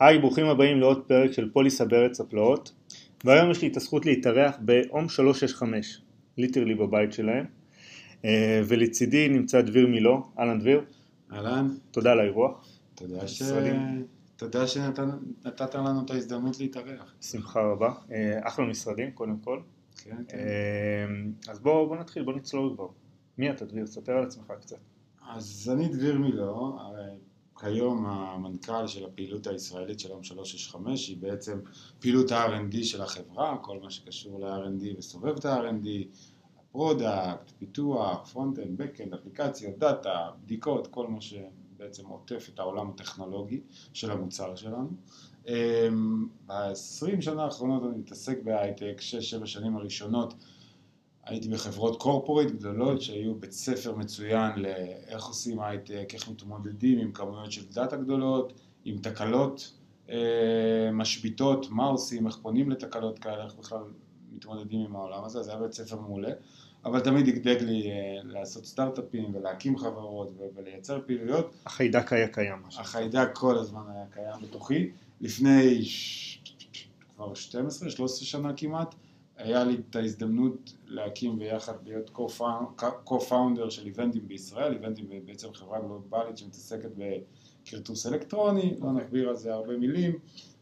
היי, ברוכים הבאים לעוד פרק של פוליסה בארץ הפלאות והיום יש לי את הזכות להתארח באום 365, ליטרלי בבית שלהם אה, ולצידי נמצא דביר מילו, אהלן דביר. אהלן. תודה על האירוח. תודה, ש... תודה שנתת לנו את ההזדמנות להתארח. שמחה רבה. אה, אחלה משרדים קודם כל. כן, כן. אה, אז בואו בוא נתחיל, בואו נצלול כבר. מי אתה דביר? ספר על עצמך קצת. אז אני דביר מילו, כיום המנכ"ל של הפעילות הישראלית של Home 365 היא בעצם פעילות ה-R&D של החברה, כל מה שקשור ל-R&D וסובב את ה-R&D, product, פיתוח, front-end, back-end, אפליקציות, data, בדיקות, כל מה שבעצם עוטף את העולם הטכנולוגי של המוצר שלנו. אמ, ב-20 שנה האחרונות אני מתעסק בהייטק, 6-7 שנים הראשונות הייתי בחברות קורפורט גדולות שהיו בית ספר מצוין לאיך עושים הייטק, איך מתמודדים עם כמויות של דאטה גדולות, עם תקלות אה, משביתות, מה עושים, איך פונים לתקלות כאלה, איך בכלל מתמודדים עם העולם הזה, זה היה בית ספר מעולה, אבל תמיד דגדג לי אה, לעשות סטארט-אפים ולהקים חברות ולייצר פעילויות. החיידק היה קיים. החיידק כל הזמן היה קיים בתוכי, לפני כבר 12-13 שנה כמעט. היה לי את ההזדמנות להקים ביחד, להיות co-founder של איבנטים בישראל, איבנטים בעצם חברה גלובלית שמתעסקת בכרטוס אלקטרוני, לא נכביר על זה הרבה מילים,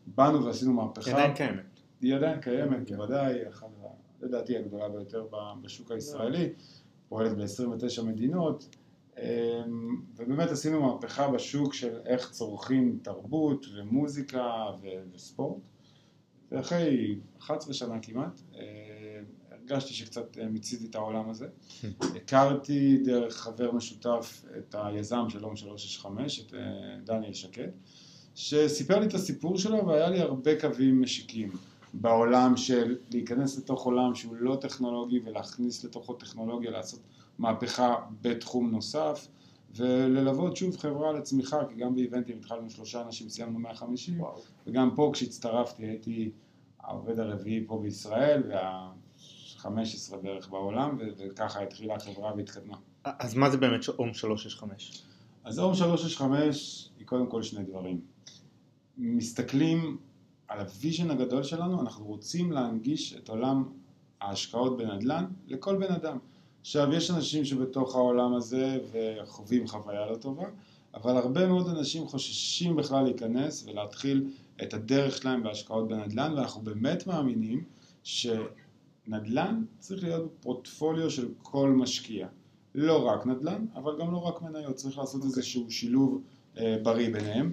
באנו ועשינו מהפכה. היא עדיין קיימת. היא עדיין קיימת, בוודאי, לדעתי הגדולה ביותר בשוק הישראלי, פועלת ב-29 מדינות, ובאמת עשינו מהפכה בשוק של איך צורכים תרבות ומוזיקה וספורט. ואחרי 11 שנה כמעט, אה, הרגשתי שקצת אה, מיציתי את העולם הזה. הכרתי דרך חבר משותף את היזם של אום 365, את אה, דניאל שקד, שסיפר לי את הסיפור שלו והיה לי הרבה קווים משיקים בעולם של להיכנס לתוך עולם שהוא לא טכנולוגי ולהכניס לתוכו טכנולוגיה, לעשות מהפכה בתחום נוסף. וללוות שוב חברה לצמיחה, כי גם באיבנטים התחלנו עם שלושה אנשים, סיימנו 150, וואו. וגם פה כשהצטרפתי הייתי העובד הרביעי פה בישראל, וה-15 בערך בעולם, וככה התחילה החברה והתקדמה. אז מה זה באמת Home 365? אז Home 365 היא קודם כל שני דברים. מסתכלים על ה vision הגדול שלנו, אנחנו רוצים להנגיש את עולם ההשקעות בנדל"ן לכל בן אדם. עכשיו, יש אנשים שבתוך העולם הזה וחווים חוויה לא טובה, אבל הרבה מאוד אנשים חוששים בכלל להיכנס ולהתחיל את הדרך שלהם בהשקעות בנדל"ן, ואנחנו באמת מאמינים שנדל"ן צריך להיות פורטפוליו של כל משקיע. לא רק נדל"ן, אבל גם לא רק מניות, צריך לעשות okay. איזשהו שילוב אה, בריא ביניהם.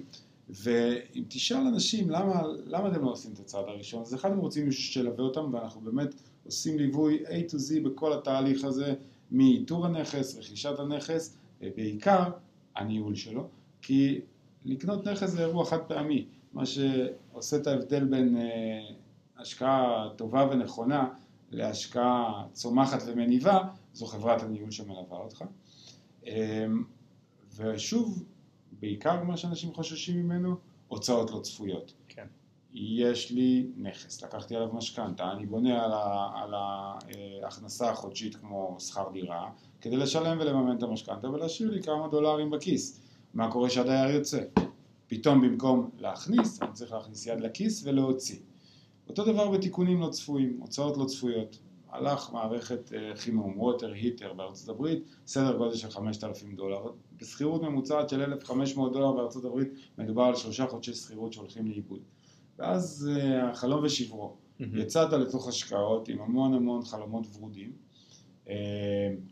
ואם תשאל אנשים למה, למה אתם לא עושים את הצעד הראשון, אז אחד הם רוצים מישהו שילווה אותם, ואנחנו באמת עושים ליווי A to Z בכל התהליך הזה, מאיתור הנכס, רכישת הנכס, בעיקר הניהול שלו, כי לקנות נכס זה אירוע חד פעמי, מה שעושה את ההבדל בין אה, השקעה טובה ונכונה להשקעה צומחת ומניבה, זו חברת הניהול שמלווה אותך. אה, ושוב, בעיקר מה שאנשים חוששים ממנו, הוצאות לא צפויות. יש לי נכס, לקחתי עליו משכנתה, אני בונה על, ה, על ההכנסה החודשית כמו שכר דירה, כדי לשלם ולממן את המשכנתה ולהשאיר לי כמה דולרים בכיס. מה קורה שהדייר יוצא? פתאום במקום להכניס, אני צריך להכניס יד לכיס ולהוציא. אותו דבר בתיקונים לא צפויים, הוצאות לא צפויות. הלך מערכת אה, חימום, ווטר היטר בארצות הברית, סדר גודל של 5,000 דולר. בשכירות ממוצעת של 1,500 דולר בארצות הברית מדובר על שלושה חודשי שכירות שהולכים לאיבוד. ואז אה, החלום ושברו. יצאת לתוך השקעות עם המון המון חלומות ורודים, אה,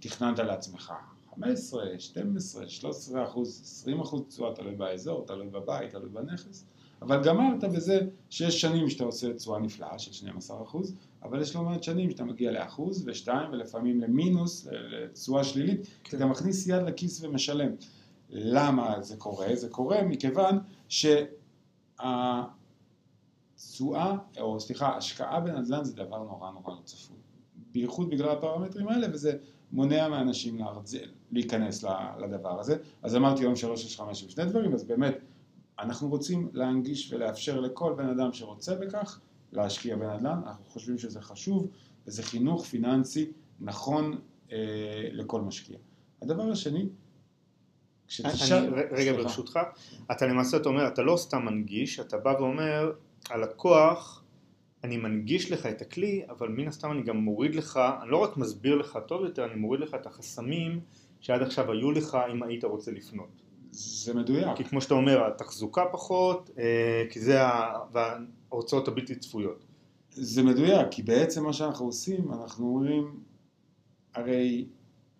תכננת לעצמך 15, 12, 13 אחוז, 20 אחוז תשואה, תלוי באזור, תלוי בבית, תלוי בנכס, אבל גמרת בזה שיש שנים שאתה עושה תשואה נפלאה של 12 אחוז, אבל יש לא מעט שנים שאתה מגיע לאחוז ושתיים ולפעמים למינוס, לתשואה שלילית, כי כן. אתה מכניס יד לכיס ומשלם. למה זה קורה? זה קורה מכיוון שה... תשואה, או סליחה, השקעה בנדל"ן זה דבר נורא נורא לא צפוי. בייחוד בגלל הפרמטרים האלה, וזה מונע מאנשים להרצל, להיכנס לדבר הזה. אז אמרתי Home שלוש, שש, חמש, שני דברים, אז באמת, אנחנו רוצים להנגיש ולאפשר לכל בן אדם שרוצה בכך, להשקיע בנדל"ן, אנחנו חושבים שזה חשוב, וזה חינוך פיננסי נכון אה, לכל משקיע. הדבר השני, כשתשאל... רגע. ברשותך, אתה למעשה אתה אומר, אתה לא סתם מנגיש, אתה בא ואומר, הלקוח, אני מנגיש לך את הכלי, אבל מן הסתם אני גם מוריד לך, אני לא רק מסביר לך טוב יותר, אני מוריד לך את החסמים שעד עכשיו היו לך אם היית רוצה לפנות. זה מדויק. כי כמו שאתה אומר, התחזוקה פחות, אה, כי זה ההוצאות הבלתי צפויות. זה מדויק, כי בעצם מה שאנחנו עושים, אנחנו אומרים, הרי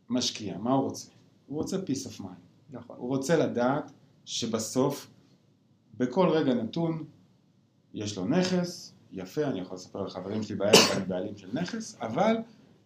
משקיע, מה הוא רוצה? הוא רוצה peace of mind. נכון. הוא רוצה לדעת שבסוף, בכל רגע נתון, יש לו נכס, יפה, אני יכול לספר לחברים שלי בערב, אני בעלים של נכס, אבל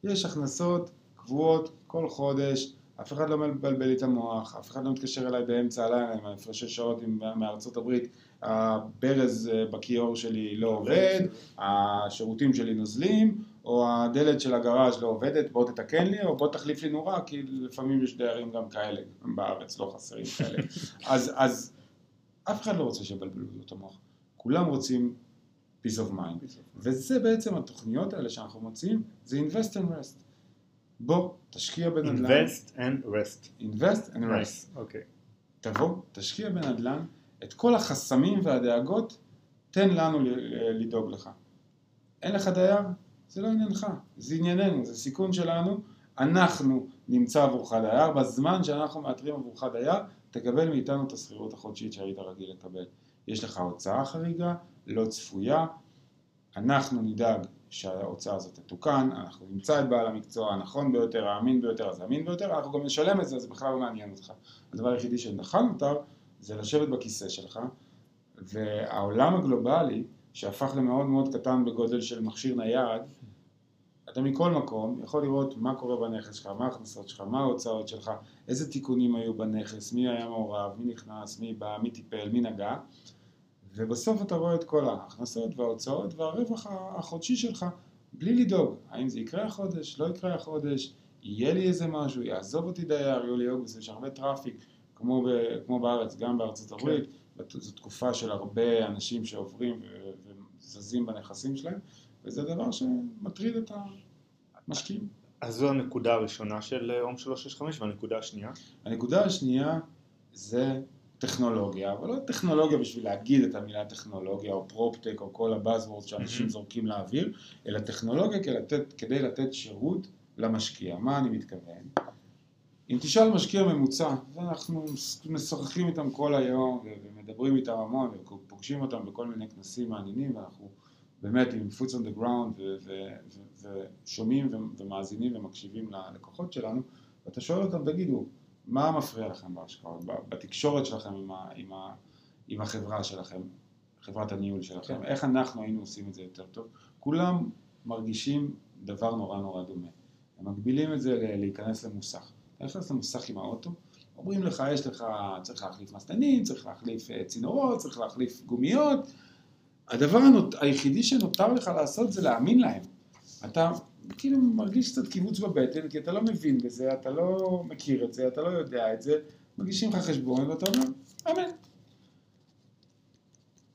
יש הכנסות קבועות כל חודש, אף אחד לא מבלבל לי את המוח, אף אחד לא מתקשר אליי באמצע הלילה עם הפרשי שעות מארצות הברית, הברז אה, בכיור שלי לא עובד, השירותים שלי נוזלים, או הדלת של הגראז' לא עובדת, בוא תתקן לי, או בוא תחליף לי נורה, כי לפעמים יש דיירים גם כאלה, בארץ לא חסרים כאלה. אז, אז אף אחד לא רוצה שיבלבלו לו את המוח. כולם רוצים peace of mind. וזה בעצם התוכניות האלה שאנחנו מוצאים, זה invest and rest. בוא, תשקיע בנדל"ן. invest and rest. invest and rest. אוקיי. Okay. תבוא, תשקיע בנדל"ן, את כל החסמים והדאגות, תן לנו לדאוג לך. אין לך דייר? זה לא עניינך, זה ענייננו, זה סיכון שלנו, אנחנו נמצא עבורך דייר, בזמן שאנחנו מאתרים עבורך דייר, תקבל מאיתנו את השכירות החודשית שהיית רגיל לקבל. יש לך הוצאה חריגה, לא צפויה, אנחנו נדאג שההוצאה הזאת תתוקן, אנחנו נמצא את בעל המקצוע הנכון ביותר, האמין ביותר, אז האמין ביותר, אנחנו גם נשלם את זה, זה בכלל לא מעניין אותך. הדבר היחידי שנכון נותר זה לשבת בכיסא שלך, והעולם הגלובלי, שהפך למאוד מאוד קטן בגודל של מכשיר נייד, אתה מכל מקום יכול לראות מה קורה בנכס שלך, מה ההכנסות שלך, מה ההוצאות שלך, איזה תיקונים היו בנכס, מי היה מעורב, מי נכנס, מי בא, מי טיפל, מי נגע, ובסוף אתה רואה את כל ההכנסות וההוצאות והרווח החודשי שלך בלי לדאוג, האם זה יקרה החודש, לא יקרה החודש, יהיה לי איזה משהו, יעזוב אותי דייר, יולי אוגוסט, יש הרבה traffic, כמו, ב, כמו בארץ, גם בארצות כן. הברית, כן. זו תקופה של הרבה אנשים שעוברים וזזים בנכסים שלהם, וזה דבר שמטריד את המשקיעים. אז זו הנקודה הראשונה של אה, אום 365, והנקודה השנייה? הנקודה השנייה זה טכנולוגיה, אבל לא טכנולוגיה בשביל להגיד את המילה טכנולוגיה או פרופטק או כל הבאזוורד שאנשים זורקים לאוויר, אלא טכנולוגיה כדי לתת, כדי לתת שירות למשקיע. מה אני מתכוון? אם תשאל משקיע ממוצע, ואנחנו משוחחים איתם כל היום ומדברים איתם המון ופוגשים אותם בכל מיני כנסים מעניינים ואנחנו באמת עם foots on the ground ושומעים ומאזינים ומקשיבים ללקוחות שלנו ואתה שואל אותם, תגידו, מה מפריע לכם בהשקעות, בתקשורת שלכם עם, ה, עם, ה, עם החברה שלכם, חברת הניהול שלכם, כן. איך אנחנו היינו עושים את זה יותר טוב? כולם מרגישים דבר נורא נורא דומה. הם מגבילים את זה להיכנס למוסך. אתה נכנס למוסך עם האוטו, אומרים לך, יש לך, צריך להחליף מסתנים, צריך להחליף אה, צינורות, צריך להחליף גומיות. הדבר הנות... היחידי שנותר לך לעשות זה להאמין להם. אתה כאילו מרגיש קצת כיווץ בבטן, כי אתה לא מבין בזה, אתה לא מכיר את זה, אתה לא יודע את זה, מגישים לך חשבון ואתה אומר, אמן.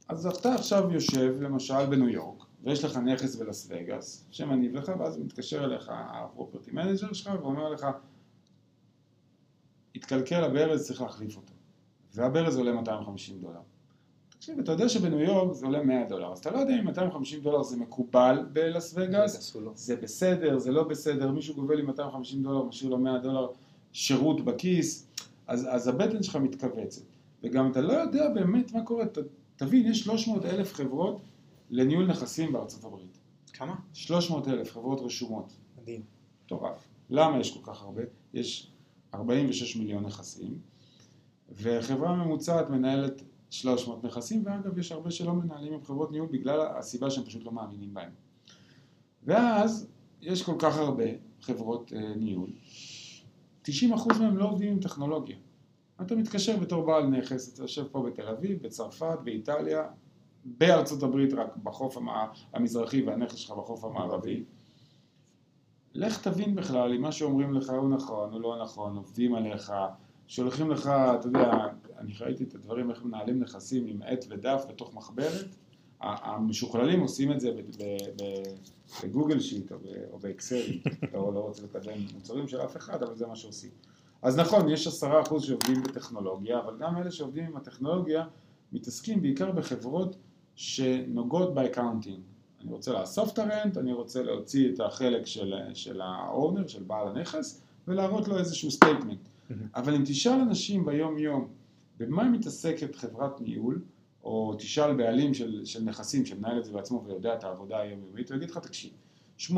אז אתה עכשיו יושב למשל בניו יורק, ויש לך נכס בלס וגאס, שמניב לך, ואז מתקשר אליך ה property manager שלך ואומר לך, התקלקל הברז, צריך להחליף אותו. והברז עולה 250 דולר. תקשיב, אתה יודע שבניו יורק זה עולה 100 דולר, אז אתה לא יודע אם 250 דולר זה מקובל בלס וגאס, זה בסדר, זה לא בסדר, מישהו גובל לי 250 דולר, משאיר לו 100 דולר שירות בכיס, אז, אז הבטן שלך מתכווצת. וגם אתה לא יודע באמת מה קורה, ת, תבין, יש 300 אלף חברות לניהול נכסים בארצות הברית. כמה? 300 אלף חברות רשומות. מדהים. מטורף. למה יש כל כך הרבה? יש 46 מיליון נכסים, וחברה ממוצעת מנהלת 300 נכסים, ואגב יש הרבה שלא מנהלים עם חברות ניהול בגלל הסיבה שהם פשוט לא מאמינים בהם. ואז יש כל כך הרבה חברות אה, ניהול, 90% מהם לא עובדים עם טכנולוגיה. אתה מתקשר בתור בעל נכס, אתה יושב פה בתל אביב, בצרפת, באיטליה, בארצות הברית רק בחוף המזרחי והנכס שלך בחוף המערבי. לך תבין בכלל אם מה שאומרים לך הוא נכון או לא נכון, עובדים עליך, שולחים לך, אתה יודע, אני ראיתי את הדברים איך מנהלים נכסים עם עט ודף בתוך מחברת, המשוכללים עושים את זה ב Google Sheet או באקסל, לא, לא רוצה לקדם מוצרים של אף אחד, אבל זה מה שעושים. אז נכון, יש עשרה אחוז שעובדים בטכנולוגיה, אבל גם אלה שעובדים עם הטכנולוגיה מתעסקים בעיקר בחברות שנוגעות ב accounting. אני רוצה לאסוף את ה rent, אני רוצה להוציא את החלק של, של ה owner, של בעל הנכס, ולהראות לו איזשהו statement. אבל אם תשאל אנשים ביום יום במה מתעסקת חברת ניהול, או תשאל בעלים של, של נכסים שמנהל את זה בעצמו ויודע את העבודה היומיומית, הוא יגיד לך תקשיב, 80%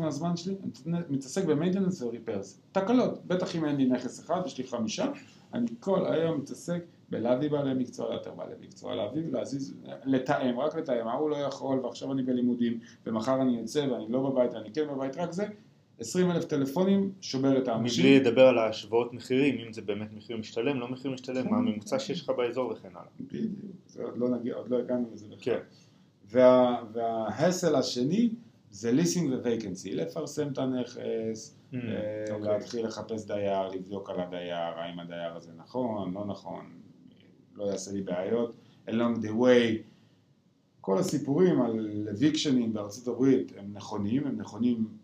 מהזמן שלי אני מתעסק ב maintenance ו repairs, תקלות, בטח אם אין לי נכס אחד, יש לי חמישה, אני כל היום מתעסק בלהביא בעלי מקצוע, לאתר בעלי מקצוע, להביא ולהזיז, לתאם, רק לתאם, ההוא לא יכול ועכשיו אני בלימודים ומחר אני יוצא ואני לא בבית ואני כן בבית, רק זה 20 אלף טלפונים, שובר את האנשים. מבלי לדבר על ההשוואות מחירים, אם זה באמת מחיר משתלם, לא מחיר משתלם, מה הממוצע שיש לך באזור וכן הלאה. בדיוק, זה עוד לא, נגיע, עוד לא הגענו לזה בכלל. כן. וה, וההסל השני זה ליסינג וווייקנסי, לפרסם את הנכס, mm, אה, אוקיי. להתחיל לחפש דייר, לבדוק על הדייר, האם הדייר הזה נכון, לא נכון, לא יעשה לי בעיות, along the way, כל הסיפורים על eviction ים בארצות הברית הם נכונים, הם נכונים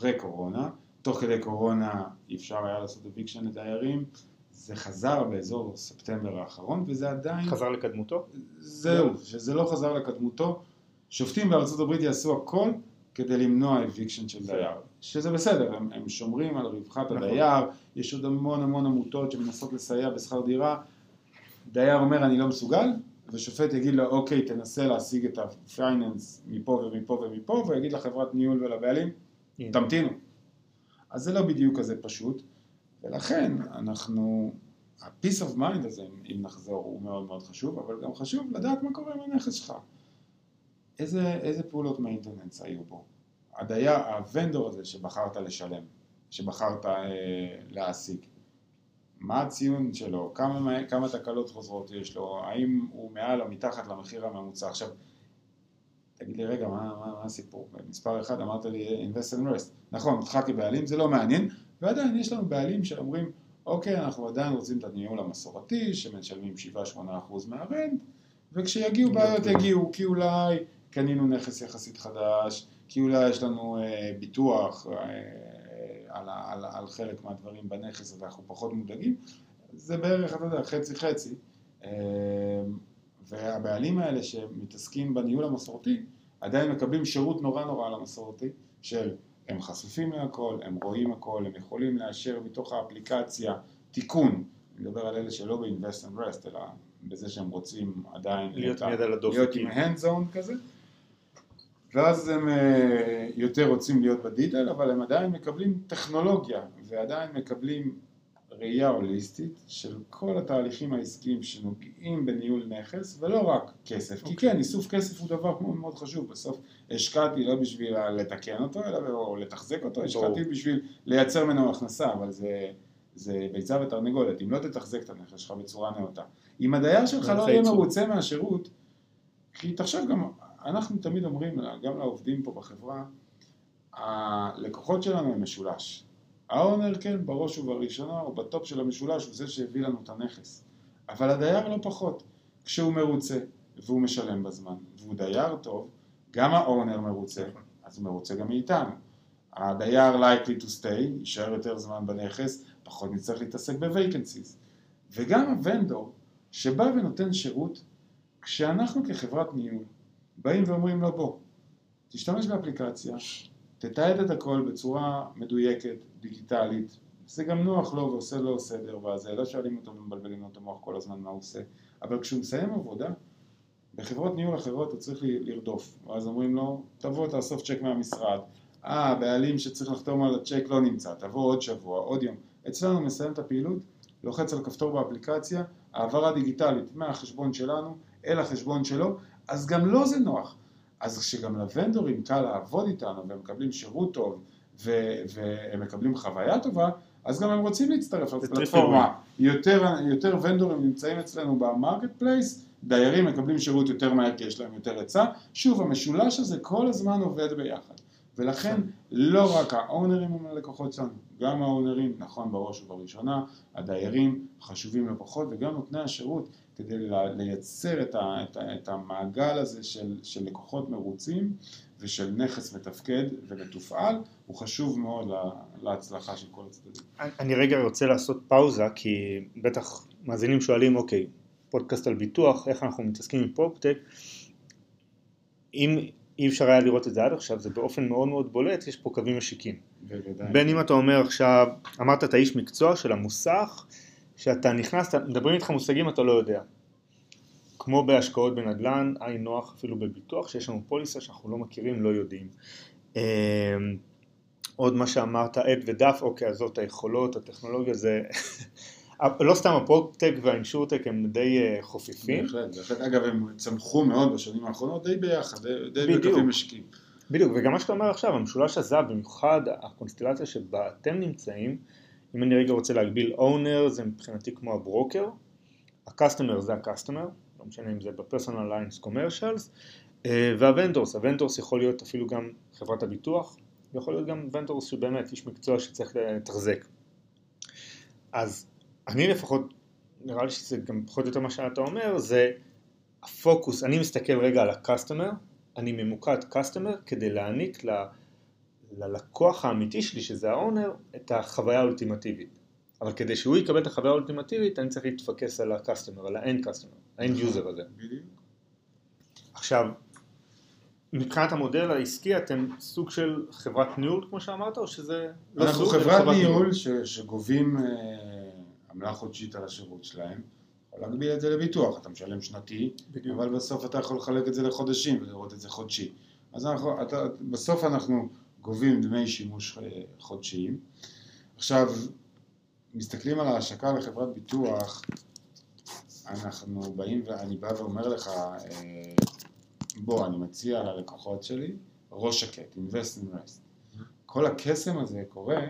פרה-קורונה, תוך כדי קורונה אפשר היה לעשות eviction לדיירים, זה חזר באזור ספטמבר האחרון וזה עדיין... חזר לקדמותו? זהו, שזה לא חזר לקדמותו, שופטים בארצות הברית יעשו הכל כדי למנוע eviction של דייר, שזה בסדר, הם, הם שומרים על רווחת נכון. הדייר, יש עוד המון המון עמותות שמנסות לסייע בשכר דירה, דייר אומר אני לא מסוגל, ושופט יגיד לו אוקיי תנסה להשיג את ה finance מפה ומפה ומפה, והוא יגיד לחברת ניהול ולבעלים תמתינו. אז זה לא בדיוק כזה פשוט, ולכן אנחנו, ה-peace of mind הזה, אם נחזור, הוא מאוד מאוד חשוב, אבל גם חשוב לדעת מה קורה עם הנכס שלך. איזה, איזה פעולות maintenance היו בו? הדייר, הוונדור הזה שבחרת לשלם, שבחרת אה, להעסיק, מה הציון שלו, כמה, כמה תקלות חוזרות יש לו, האם הוא מעל או מתחת למחיר הממוצע. עכשיו, תגיד לי רגע, מה, מה, מה הסיפור? מספר אחד אמרת לי invest and rest. נכון, אותך כבעלים זה לא מעניין, ועדיין יש לנו בעלים שאומרים, אוקיי, אנחנו עדיין רוצים את הניהול המסורתי, שמשלמים 7-8% מהרנט, וכשיגיעו בעיות יגיעו, כי אולי קנינו נכס יחסית חדש, כי אולי יש לנו אה, ביטוח אה, על, על, על חלק מהדברים בנכס ואנחנו פחות מודאגים, זה בערך, אתה יודע, חצי חצי. אה, והבעלים האלה שמתעסקים בניהול המסורתי, עדיין מקבלים שירות נורא נורא על המסורתי, של הם חשופים להכל, הם רואים הכל, הם יכולים לאשר מתוך האפליקציה תיקון, אני מדבר על אלה שלא ב-invest and rest, אלא בזה שהם רוצים עדיין להיות, ה... להיות עם hand zone כזה, ואז הם אה, יותר רוצים להיות בדיטל, אבל הם עדיין מקבלים טכנולוגיה, ועדיין מקבלים ראייה הוליסטית של כל התהליכים העסקיים שנוגעים בניהול נכס, ולא רק כסף. Okay. כי אוקיי. כן, איסוף כסף הוא דבר מאוד מאוד חשוב. בסוף השקעתי לא בשביל לתקן אותו, אלא או לתחזק אותו, השקעתי בשביל לייצר ממנו הכנסה, אבל זה, זה ביצה ותרנגולת. אם לא תתחזק את הנכס שלך בצורה נאותה. אם הדייר שלך לא יהיה מרוצה מהשירות, כי תחשוב גם, אנחנו תמיד אומרים, גם לעובדים פה בחברה, הלקוחות שלנו הם משולש. ה owner כן, בראש ובראשונה, או ב top של המשולש, הוא זה שהביא לנו את הנכס. אבל הדייר לא פחות. כשהוא מרוצה, והוא משלם בזמן, והוא דייר טוב, גם ה owner מרוצה, אז הוא מרוצה גם מאיתנו. הדייר likely to stay, יישאר יותר זמן בנכס, פחות נצטרך להתעסק ב-vacancies. וגם הוונדור, שבא ונותן שירות, כשאנחנו כחברת ניהול באים ואומרים לו בוא, תשתמש באפליקציה, תתעד את הכל בצורה מדויקת, דיגיטלית, זה גם נוח לו ועושה לו סדר וזה, לא שואלים אותו ומבלבלים לו את המוח כל הזמן מה הוא עושה, אבל כשהוא מסיים עבודה, בחברות ניהול אחרות הוא צריך לרדוף, ואז אומרים לו, תבוא תאסוף צ'ק מהמשרד, אה, הבעלים שצריך לחתום על הצ'ק לא נמצא, תבוא עוד שבוע, עוד יום. אצלנו מסיים את הפעילות, לוחץ על כפתור באפליקציה, העברה דיגיטלית מהחשבון שלנו אל החשבון שלו, אז גם לו לא זה נוח. אז כשגם ל vendor ים קל לעבוד איתנו והם מקבלים שירות טוב ו- והם מקבלים חוויה טובה, אז גם הם רוצים להצטרף לפלטפורמה. יותר, יותר vendor ים נמצאים אצלנו ב marketplace, דיירים מקבלים שירות יותר מהר כי יש להם יותר היצע. שוב, המשולש הזה כל הזמן עובד ביחד. ולכן לא רק האונרים הם הלקוחות שלנו, גם האונרים, נכון בראש ובראשונה, הדיירים חשובים לא פחות, וגם נותני השירות, כדי לייצר את, ה, את, ה, את המעגל הזה של, של לקוחות מרוצים ושל נכס מתפקד ומתופעל, הוא חשוב מאוד להצלחה של כל הצדדים. אני רגע רוצה לעשות פאוזה, כי בטח מאזינים שואלים, אוקיי, פודקאסט על ביטוח, איך אנחנו מתעסקים עם פרופטק, אם אי אפשר היה לראות את זה עד עכשיו, זה באופן מאוד מאוד בולט, יש פה קווים משיקים. בוודאי. בין אם אתה אומר עכשיו, אמרת אתה איש מקצוע של המוסך, שאתה נכנס, מדברים איתך מושגים אתה לא יודע. כמו בהשקעות בנדל"ן, עין נוח אפילו בביטוח, שיש לנו פוליסה שאנחנו לא מכירים, לא יודעים. אמ, עוד מה שאמרת, עד ודף, אוקיי, אז זאת היכולות, הטכנולוגיה זה... לא סתם הפרופטק והאינשורטק הם די אה, חופפים. בהחלט, בהחלט. אגב, הם צמחו מאוד בשנים האחרונות די ביחד, די בקווים משיקים. בדיוק, וגם מה שאתה אומר עכשיו, המשולש הזהב, במיוחד הקונסטלציה שבה אתם נמצאים, אם אני רגע רוצה להקביל owner, זה מבחינתי כמו ה broker, ה customer זה ה customer, לא משנה אם זה ב personal lines commercials, וה vendors, ה vendors יכול להיות אפילו גם חברת הביטוח, ויכול להיות גם vendors שבאמת איש מקצוע שצריך לתחזק. אז אני לפחות, נראה לי שזה גם פחות או יותר מה שאתה אומר, זה הפוקוס, אני מסתכל רגע על ה customer, אני ממוקד customer כדי להעניק ל, ללקוח האמיתי שלי, שזה ה owner, את החוויה האולטימטיבית. אבל כדי שהוא יקבל את החוויה האולטימטיבית, אני צריך להתפקס על ה customer, על ה end customer, ה end user הזה. עכשיו, מבחינת המודל העסקי אתם סוג של חברת ניהול כמו שאמרת או שזה לא אנחנו סוג, חברת ניהול ש, שגובים uh, עמלה חודשית על השירות שלהם יכול להגביל את זה לביטוח, אתה משלם שנתי, בדיוק. אבל בסוף אתה יכול לחלק את זה לחודשים ולראות את זה חודשי. אז אנחנו, אתה, בסוף אנחנו גובים דמי שימוש אה, חודשיים. עכשיו, מסתכלים על ההשקה לחברת ביטוח, אנחנו באים ואני בא ואומר לך, אה, בוא, אני מציע ללקוחות שלי ראש שקט, invest in rest. כל הקסם הזה קורה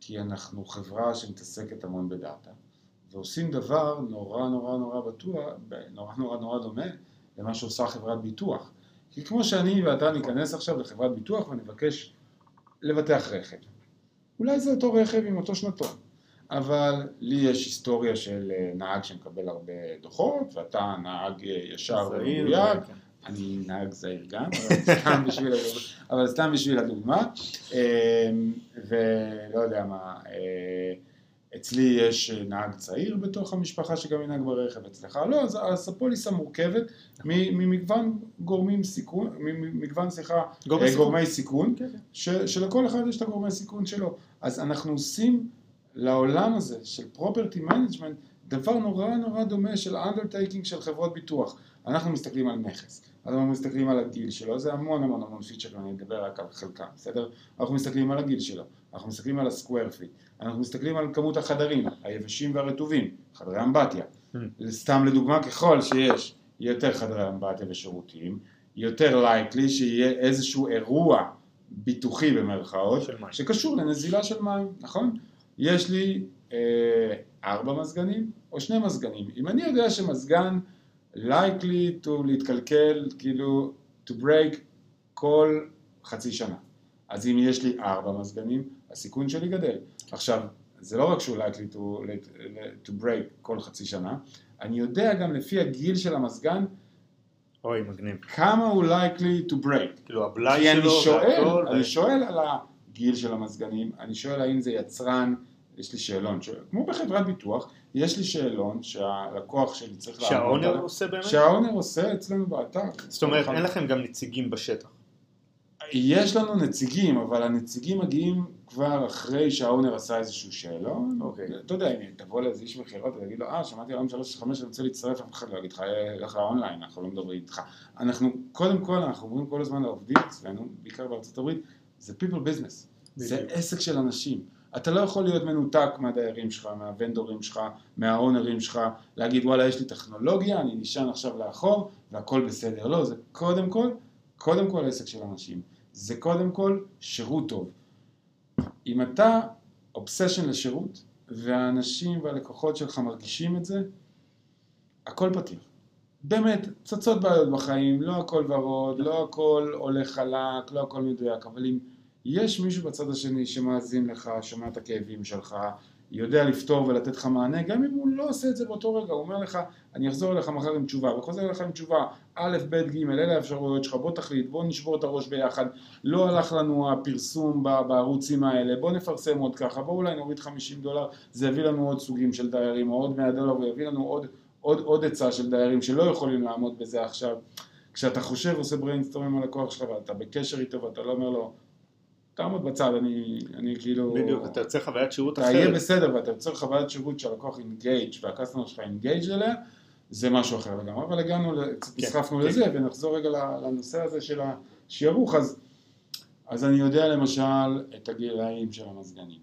כי אנחנו חברה שמתעסקת המון בדאטה, ועושים דבר נורא נורא נורא בטוח, נורא נורא נורא דומה למה שעושה חברת ביטוח. כי כמו שאני ואתה ניכנס עכשיו לחברת ביטוח ונבקש לבטח רכב. אולי זה אותו רכב עם אותו שנתון, אבל לי יש היסטוריה של אה, נהג שמקבל הרבה דוחות, ואתה נהג אה, ישר ומדויק, כן. אני נהג זהיר גם, אבל סתם בשביל, אבל סתם בשביל הדוגמה, אמ, ולא יודע מה, אה, אצלי יש נהג צעיר בתוך המשפחה שגם ינהג ברכב אצלך, לא, אז, אז הפוליסה מורכבת ממגוון גורמים סיכון, ממגוון, סליחה, גורמי, גורמי סיכון, כן, כן. ש, שלכל אחד יש את הגורמי סיכון שלו, אז אנחנו עושים לעולם הזה של property management דבר נורא נורא דומה של underwriting של חברות ביטוח, אנחנו מסתכלים על נכס, אנחנו מסתכלים על הגיל שלו, זה המון המון המון פיצ'רים, אני אדבר רק על חלקם, בסדר? אנחנו מסתכלים על הגיל שלו, אנחנו מסתכלים על ה square feet, אנחנו מסתכלים על כמות החדרים, היבשים והרטובים, חדרי אמבטיה. Hmm. סתם לדוגמה, ככל שיש יותר חדרי אמבטיה ושירותים, יותר likely שיהיה איזשהו אירוע ביטוחי במרכאות, שקשור לנזילה של מים, נכון? יש לי אה, ארבע מזגנים או שני מזגנים. אם אני יודע שמזגן likely to להתקלקל, כאילו to break כל חצי שנה. אז אם יש לי ארבע מזגנים, הסיכון שלי גדל. עכשיו, זה לא רק שהוא likely to, to break כל חצי שנה, אני יודע גם לפי הגיל של המזגן, אוי, מגניב. כמה הוא likely to break. כאילו הבלאי שלו, אני שואל, אני שואל על הגיל של המזגנים, אני שואל האם זה יצרן, יש לי שאלון, ש... כמו בחברת ביטוח, יש לי שאלון שהלקוח שלי צריך לעבוד שהאונר עליו, עושה באמת? שהאונר עושה אצלנו באתר. זאת אומרת, אין לכם גם נציגים בשטח. יש לנו נציגים, אבל הנציגים מגיעים כבר אחרי שהאונר עשה איזשהו שאלון. אוקיי. אתה יודע, אם תבוא לאיזה איש מכירות ותגיד לו, אה, שמעתי היום שלוש חמש, אני רוצה להצטרף, אף אחד לא יגיד לך, לך לאונליין, אנחנו לא מדברים איתך. אנחנו, קודם כל, אנחנו אומרים כל הזמן לעובדים אצלנו, בעיקר בארצות הברית, זה people business. זה עסק של אנשים. אתה לא יכול להיות מנותק מהדיירים שלך, מהוונדורים שלך, מהאונרים שלך, להגיד וואלה יש לי טכנולוגיה, אני נשען עכשיו לאחור והכל בסדר. לא, זה קודם כל, קודם כל עסק של אנשים. זה קודם כל שירות טוב. אם אתה אובסשן לשירות, והאנשים והלקוחות שלך מרגישים את זה, הכל פתיר. באמת, צצות בעיות בחיים, לא הכל ורוד, לא הכל הולך חלק, לא הכל מדויק, אבל אם יש מישהו בצד השני שמאזין לך, שומע את הכאבים שלך, יודע לפתור ולתת לך מענה, גם אם הוא לא עושה את זה באותו רגע, הוא אומר לך, אני אחזור אליך מחר עם תשובה, וחוזר אליך עם תשובה, א', ב', ג', אלה האפשרויות שלך, בוא תחליט, בוא נשבור את הראש ביחד, לא הלך לנו הפרסום בערוצים האלה, בוא נפרסם עוד ככה, בוא אולי נוריד 50 דולר, זה יביא לנו עוד סוגים של דיירים, או עוד 100 דולר, ויביא לנו עוד, עוד, עוד היצע של דיירים שלא יכולים לעמוד בזה עכשיו. כשאתה חושב, עושה brainstorm על לקוח שלך, ואתה בקשר איתו, ואתה לא אומר לו, תעמוד בצד, אני, אני כאילו... בדיוק, אתה יוצר חוויית שירות אתה אחרת. יהיה בסדר ואתה יוצר חוויית שירות שהלקוח engaged וה customer שלך engaged אליה, זה משהו אחר לגמרי, אבל הגענו, קצת כן, נסחפנו כן. לזה, ונחזור רגע לנושא הזה של השערוך, אז, אז אני יודע למשל את הגילאים של המזגנים,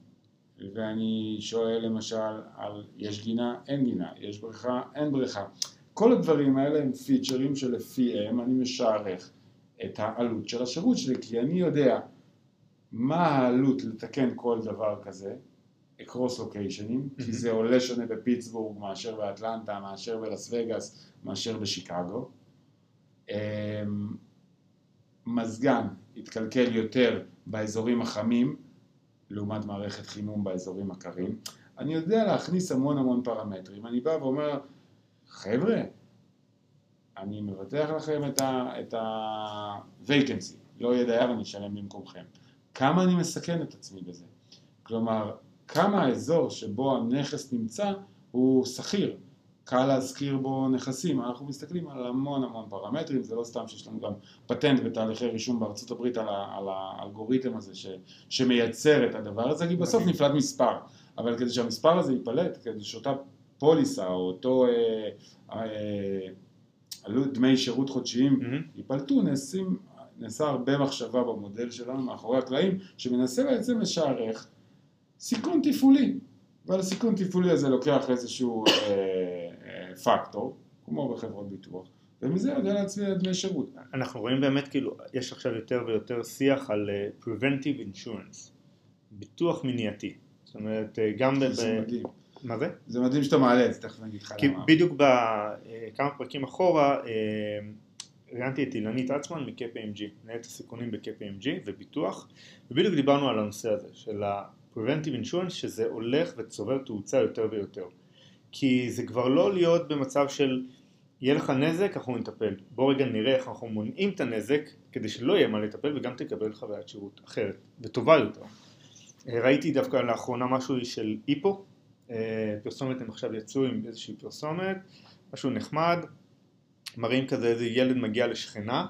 ואני שואל למשל על יש גינה, אין גינה, יש בריכה, אין בריכה. כל הדברים האלה הם פיצ'רים שלפיהם אני משערך את העלות של השירות שלי, כי אני יודע מה העלות לתקן כל דבר כזה, אקרוס לוקיישנים, כי מהמם. זה עולה שונה בפיטסבורג מאשר באטלנטה, מאשר בלס וגאס, מאשר בשיקגו. אמ, מזגן יתקלקל יותר באזורים החמים, לעומת מערכת חימום באזורים הקרים. אני יודע להכניס המון המון פרמטרים. אני בא ואומר, חבר'ה, אני מבטח לכם את ה-vacancy, לא יהיה דייר, אני אשלם במקומכם. כמה אני מסכן את עצמי בזה? כלומר, כמה האזור שבו הנכס נמצא הוא שכיר, קל להשכיר בו נכסים, אנחנו מסתכלים על המון המון פרמטרים, זה לא סתם שיש לנו גם פטנט בתהליכי רישום בארצות הברית על, ה- על האלגוריתם הזה ש, שמייצר את הדבר הזה, כי בסוף. נפלט מספר, אבל כדי שהמספר הזה ייפלט, כדי שאותה פוליסה או אותו אה, אה, עלות דמי שירות חודשיים. ייפלטו, נעשים, נעשה הרבה מחשבה במודל שלנו מאחורי הקלעים, שמנסה בעצם לשערך סיכון תפעולי, ועל הסיכון תפעולי הזה לוקח איזשהו אה, אה, פקטור, כמו בחברות ביטוח, ומזה יודע להצביע דמי שירות. אנחנו רואים באמת כאילו, יש עכשיו יותר ויותר שיח על אה, preventive insurance, ביטוח מניעתי. זאת אומרת, אה, גם ב... זה מדהים. מה זה? זה מדהים שאתה מעלה את זה, תכף אני אגיד לך למה. בדיוק בכמה פרקים אחורה אה, ראיינתי את אילנית אצמן מ-KPMG, מנהלת הסיכונים ב-KPMG וביטוח, ובדיוק דיברנו על הנושא הזה של ה-preventive insurance שזה הולך וצובר תאוצה יותר ויותר. כי זה כבר לא להיות במצב של יהיה לך נזק, אנחנו נטפל. בוא רגע נראה איך אנחנו מונעים את הנזק כדי שלא יהיה מה לטפל וגם תקבל חוויית שירות אחרת וטובה יותר. אה, ראיתי דווקא לאחרונה משהו של איפו, אה, פרסומת הם עכשיו יצאו עם איזושהי פרסומת, משהו נחמד, מראים כזה איזה ילד מגיע לשכנה,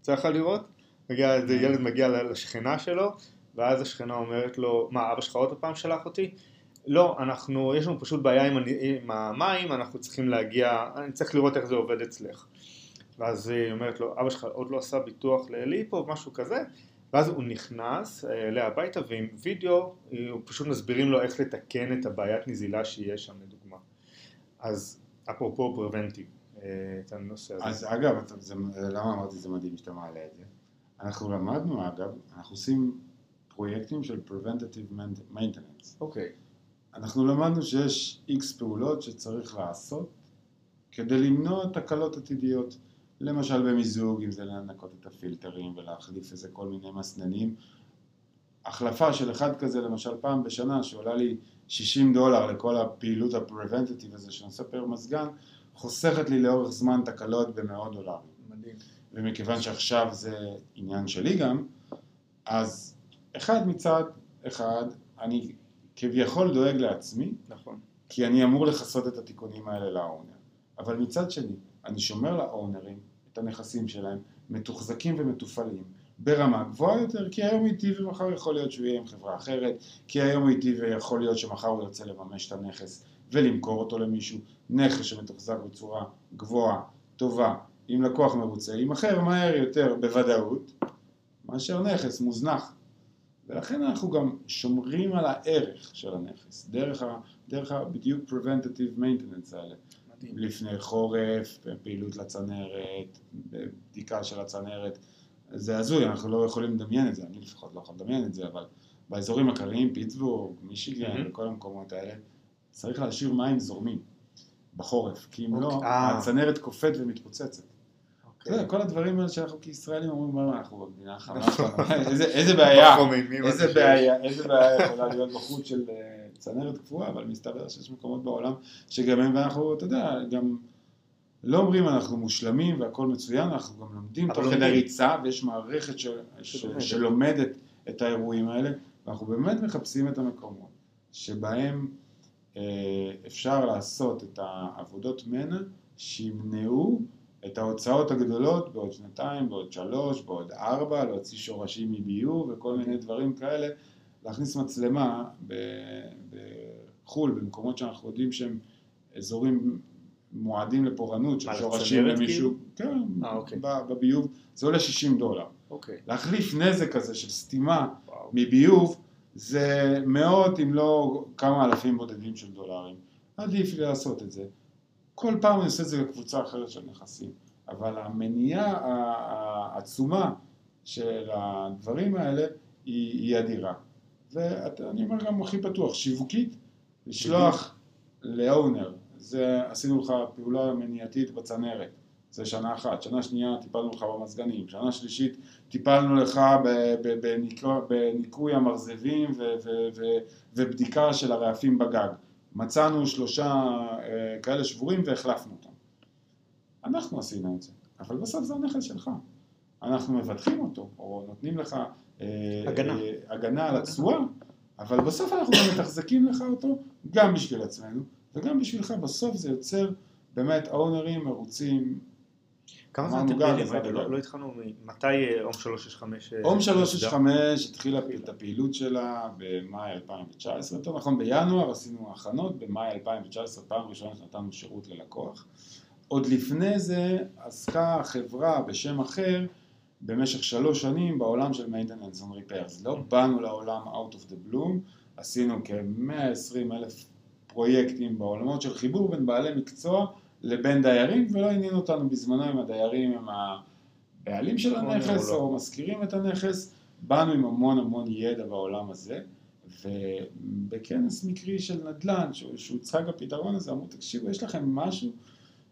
יצא לך לראות? מגיע איזה ילד מגיע לשכנה שלו, ואז השכנה אומרת לו, מה אבא שלך עוד פעם שלח אותי? לא, אנחנו, יש לנו פשוט בעיה עם, עם המים, אנחנו צריכים להגיע, אני צריך לראות איך זה עובד אצלך. ואז היא אומרת לו, אבא שלך עוד לא עשה ביטוח לליפו, משהו כזה, ואז הוא נכנס אה, אליה הביתה ועם וידאו, אה, הוא פשוט מסבירים לו איך לתקן את הבעיית נזילה שיש שם לדוגמה. אז אפרופו פרוונטיב, את הנושא הזה. אז אגב, זה, למה אמרתי זה מדהים שאתה מעלה את זה? אנחנו למדנו אגב, אנחנו עושים פרויקטים של Preventative Maintenance. אוקיי, אנחנו למדנו שיש איקס פעולות שצריך לעשות כדי למנוע תקלות עתידיות. למשל במיזוג, אם זה לנקות את הפילטרים ולהחליף איזה כל מיני מסננים. החלפה של אחד כזה למשל פעם בשנה שעולה לי 60 דולר לכל הפעילות הפרוונטטיב הזה שאני עושה פר מזגן, חוסכת לי לאורך זמן תקלות במאות דולרים. מדהים. ומכיוון שעכשיו זה עניין שלי גם, אז אחד מצד אחד, אני כביכול דואג לעצמי, נכון. כי אני אמור לכסות את התיקונים האלה לאונר. אבל מצד שני, אני שומר לאונרים את הנכסים שלהם מתוחזקים ומתופעלים ברמה גבוהה יותר, כי היום הוא איתי ומחר יכול להיות שהוא יהיה עם חברה אחרת, כי היום הוא איתי ויכול להיות שמחר הוא ירצה לממש את הנכס ולמכור אותו למישהו. נכס שמתוחזק בצורה גבוהה, טובה, עם לקוח מרוצה, יימכר מהר יותר בוודאות, מאשר נכס מוזנח. ולכן אנחנו גם שומרים על הערך של הנכס, דרך, ה, דרך ה, בדיוק preventative maintenance האלה. מדהים. לפני חורף, פעילות לצנרת, בדיקה של הצנרת. זה הזוי, אנחנו לא יכולים לדמיין את זה, אני לפחות לא יכול לדמיין את זה, אבל באזורים הקריים, פיטסבורג, מישיגן, מהמם. וכל המקומות האלה, צריך להשאיר מים זורמים. בחורף, כי אם לא, אוקיי, אה. הצנרת קופאת ומתפוצצת. אתה יודע, כל הדברים האלה שאנחנו כישראלים אומרים, מה אנחנו במדינה חמה, איזה- איזה בעיה, איזה בעיה, איזה בעיה יכולה להיות בחוץ של אה, צנרת קפואה, אבל מסתבר שיש מקומות בעולם שגם הם, ואנחנו, אתה יודע, גם לא אומרים אנחנו מושלמים והכל מצוין, אנחנו גם לומדים תוך כדי. ריצה, ויש מערכת שלומדת. את האירועים האלה, ואנחנו באמת מחפשים את המקומות שבהם אפשר לעשות את העבודות מנע שימנעו את ההוצאות הגדולות בעוד שנתיים, בעוד שלוש, בעוד ארבע, להוציא שורשים מביוב וכל מיני דברים כאלה, להכניס מצלמה בחו"ל, במקומות שאנחנו יודעים שהם אזורים מועדים לפורענות, של שורשים למישהו, כן, אה, אוקיי. בביוב, זה עולה 60 דולר. אוקיי. להחליף נזק כזה של סתימה וואו. מביוב זה מאות אם לא כמה אלפים בודדים של דולרים. עדיף לי לעשות את זה. כל פעם אני עושה את זה לקבוצה אחרת של נכסים, אבל המניעה העצומה של הדברים האלה היא, היא אדירה. ואני אומר גם הכי פתוח, שיווקית, לשלוח לאונר, זה עשינו לך פעולה מניעתית בצנרת, זה שנה אחת, שנה שנייה טיפלנו לך במזגנים, שנה שלישית טיפלנו לך בניקוי המרזבים ו- ו- ו- ובדיקה של הרעפים בגג. מצאנו שלושה אה, כאלה שבורים והחלפנו אותם. אנחנו עשינו את זה, אבל בסוף זה הנכס שלך. אנחנו מבטחים אותו, או נותנים לך אה, הגנה. אה, הגנה על התשואה, אבל בסוף אנחנו גם מתחזקים לך אותו, גם בשביל עצמנו, וגם בשבילך. בסוף זה יוצר באמת אונרים מרוצים. כמה זמן אתם פעילים? רגע, לא. לא התחלנו, מתי אה, אום 365? אה, אום נסגר? 365 התחילה את הפעילות שלה במאי 2019, יותר נכון בינואר עשינו הכנות, במאי 2019 פעם ראשונה שנתנו שירות ללקוח. עוד לפני זה עסקה החברה בשם אחר במשך שלוש שנים בעולם של maintenance and repairs. לא באנו לעולם out of the bloom, עשינו כ-120 אלף פרויקטים בעולמות של חיבור בין בעלי מקצוע לבין דיירים, ולא עניין אותנו בזמנו אם הדיירים הם הבעלים של הנכס או לא. או משכירים את הנכס, באנו עם המון המון ידע בעולם הזה, ובכנס מקרי של נדל"ן, שהוצג הפתרון הזה, אמרו, תקשיבו, יש לכם משהו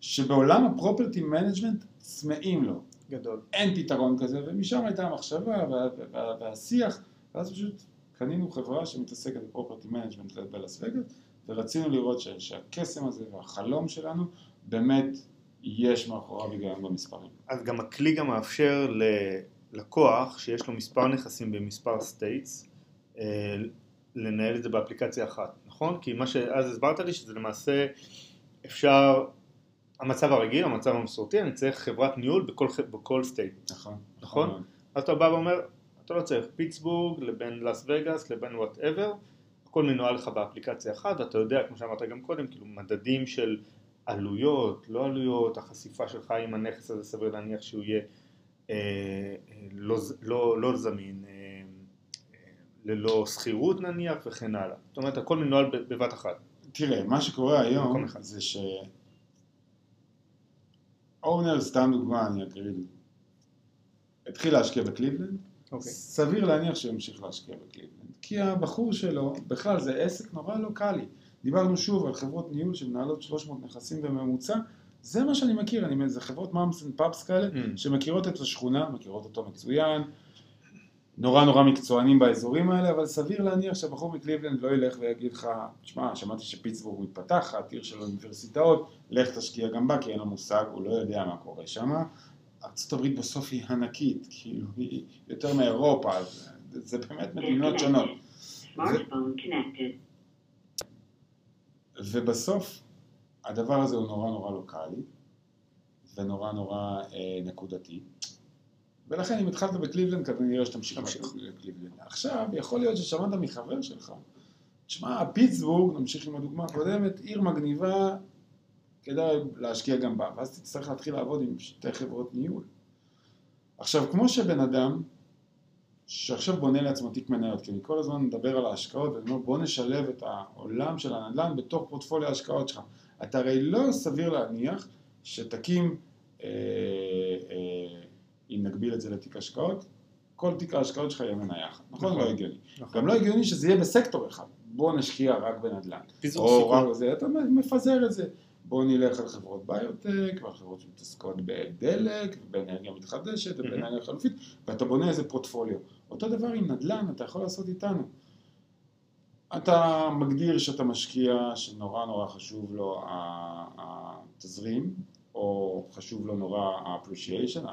שבעולם ה property management צמאים לו. גדול. אין פתרון כזה, ומשם הייתה המחשבה וה, וה, והשיח, ואז פשוט קנינו חברה שמתעסקת ב property management בלאס וגאס, ורצינו לראות ש, שהקסם הזה והחלום שלנו, באמת יש מאחוריו היגיון במספרים. אז גם הכלי גם מאפשר ללקוח שיש לו מספר נכסים במספר states אה, לנהל את זה באפליקציה אחת, נכון? כי מה שאז הסברת לי שזה למעשה אפשר, המצב הרגיל, המצב המסורתי, אני צריך חברת ניהול בכל, בכל state, נכון. נכון? מאוד. אז אתה בא ואומר, אתה לא צריך פיטסבורג לבין לאס וגאס לבין whatever, הכל מנוהל לך באפליקציה אחת, ואתה יודע, כמו שאמרת גם קודם, כאילו מדדים של עלויות, לא עלויות, החשיפה שלך עם הנכס הזה סביר להניח שהוא יהיה אה, לא, לא, לא זמין, אה, אה, ללא שכירות נניח וכן הלאה. זאת אומרת, הכל מנוהל בבת אחת. תראה, מה שקורה היום. זה ש... owner, סתם דוגמה, אני אקריא, התחיל להשקיע בקליבלנד, אוקיי. סביר להניח שהוא ימשיך להשקיע בקליבלנד, כי הבחור שלו, בכלל זה עסק נורא לוקאלי. דיברנו שוב על חברות ניהול שמנהלות 300 נכסים בממוצע, זה מה שאני מכיר, אני, זה חברות moms and pops כאלה, Mm. שמכירות את השכונה, מכירות אותו מצוין, נורא נורא מקצוענים באזורים האלה, אבל סביר להניח שהבחור מקליבלנד לא ילך ויגיד לך, תשמע, שמעתי שפיטסבורג מתפתחת, עיר של אוניברסיטאות, לך תשקיע גם בה, כי אין לו מושג, הוא לא יודע מה קורה שם. ארה"ב בסוף היא ענקית, כאילו, היא יותר מאירופה, אז זה באמת מדינות שונות. Connected. ובסוף, הדבר הזה הוא נורא נורא לוקאלי, ונורא נורא אה, נקודתי. ולכן אם התחלת בקליבלנד, כנראה שתמשיך תמשיך. בקליבלנד. עכשיו, יכול להיות ששמעת מחבר שלך, תשמע, פיטסבורג, נמשיך עם הדוגמה הקודמת, עיר מגניבה, כדאי להשקיע גם בה, ואז תצטרך להתחיל לעבוד עם שתי חברות ניהול. עכשיו, כמו שבן אדם שעכשיו בונה לעצמו תיק מניות, כי אני כל הזמן מדבר על ההשקעות ואני אומר בוא נשלב את העולם של הנדל"ן בתוך פורטפוליו ההשקעות שלך. אתה הרי לא סביר להניח שתקים, אה, אה, אם נגביל את זה לתיק השקעות, כל תיק ההשקעות שלך יהיה מניה אחת, נכון? נכון. לא הגיוני. נכון. גם לא הגיוני שזה יהיה בסקטור אחד, בוא נשקיע רק בנדל"ן. פיזור או סיכון. אתה מפזר את זה. בואו נלך על חברות ביוטק, ועל חברות שמתעסקות בדלק, ובאנרגיה מתחדשת, ובאנרגיה חלופית, ואתה בונה איזה פורטפוליו. אותו דבר עם נדל"ן, אתה יכול לעשות איתנו. אתה מגדיר שאתה משקיע, שנורא נורא חשוב לו התזרים, או חשוב לו נורא ה-appreciation,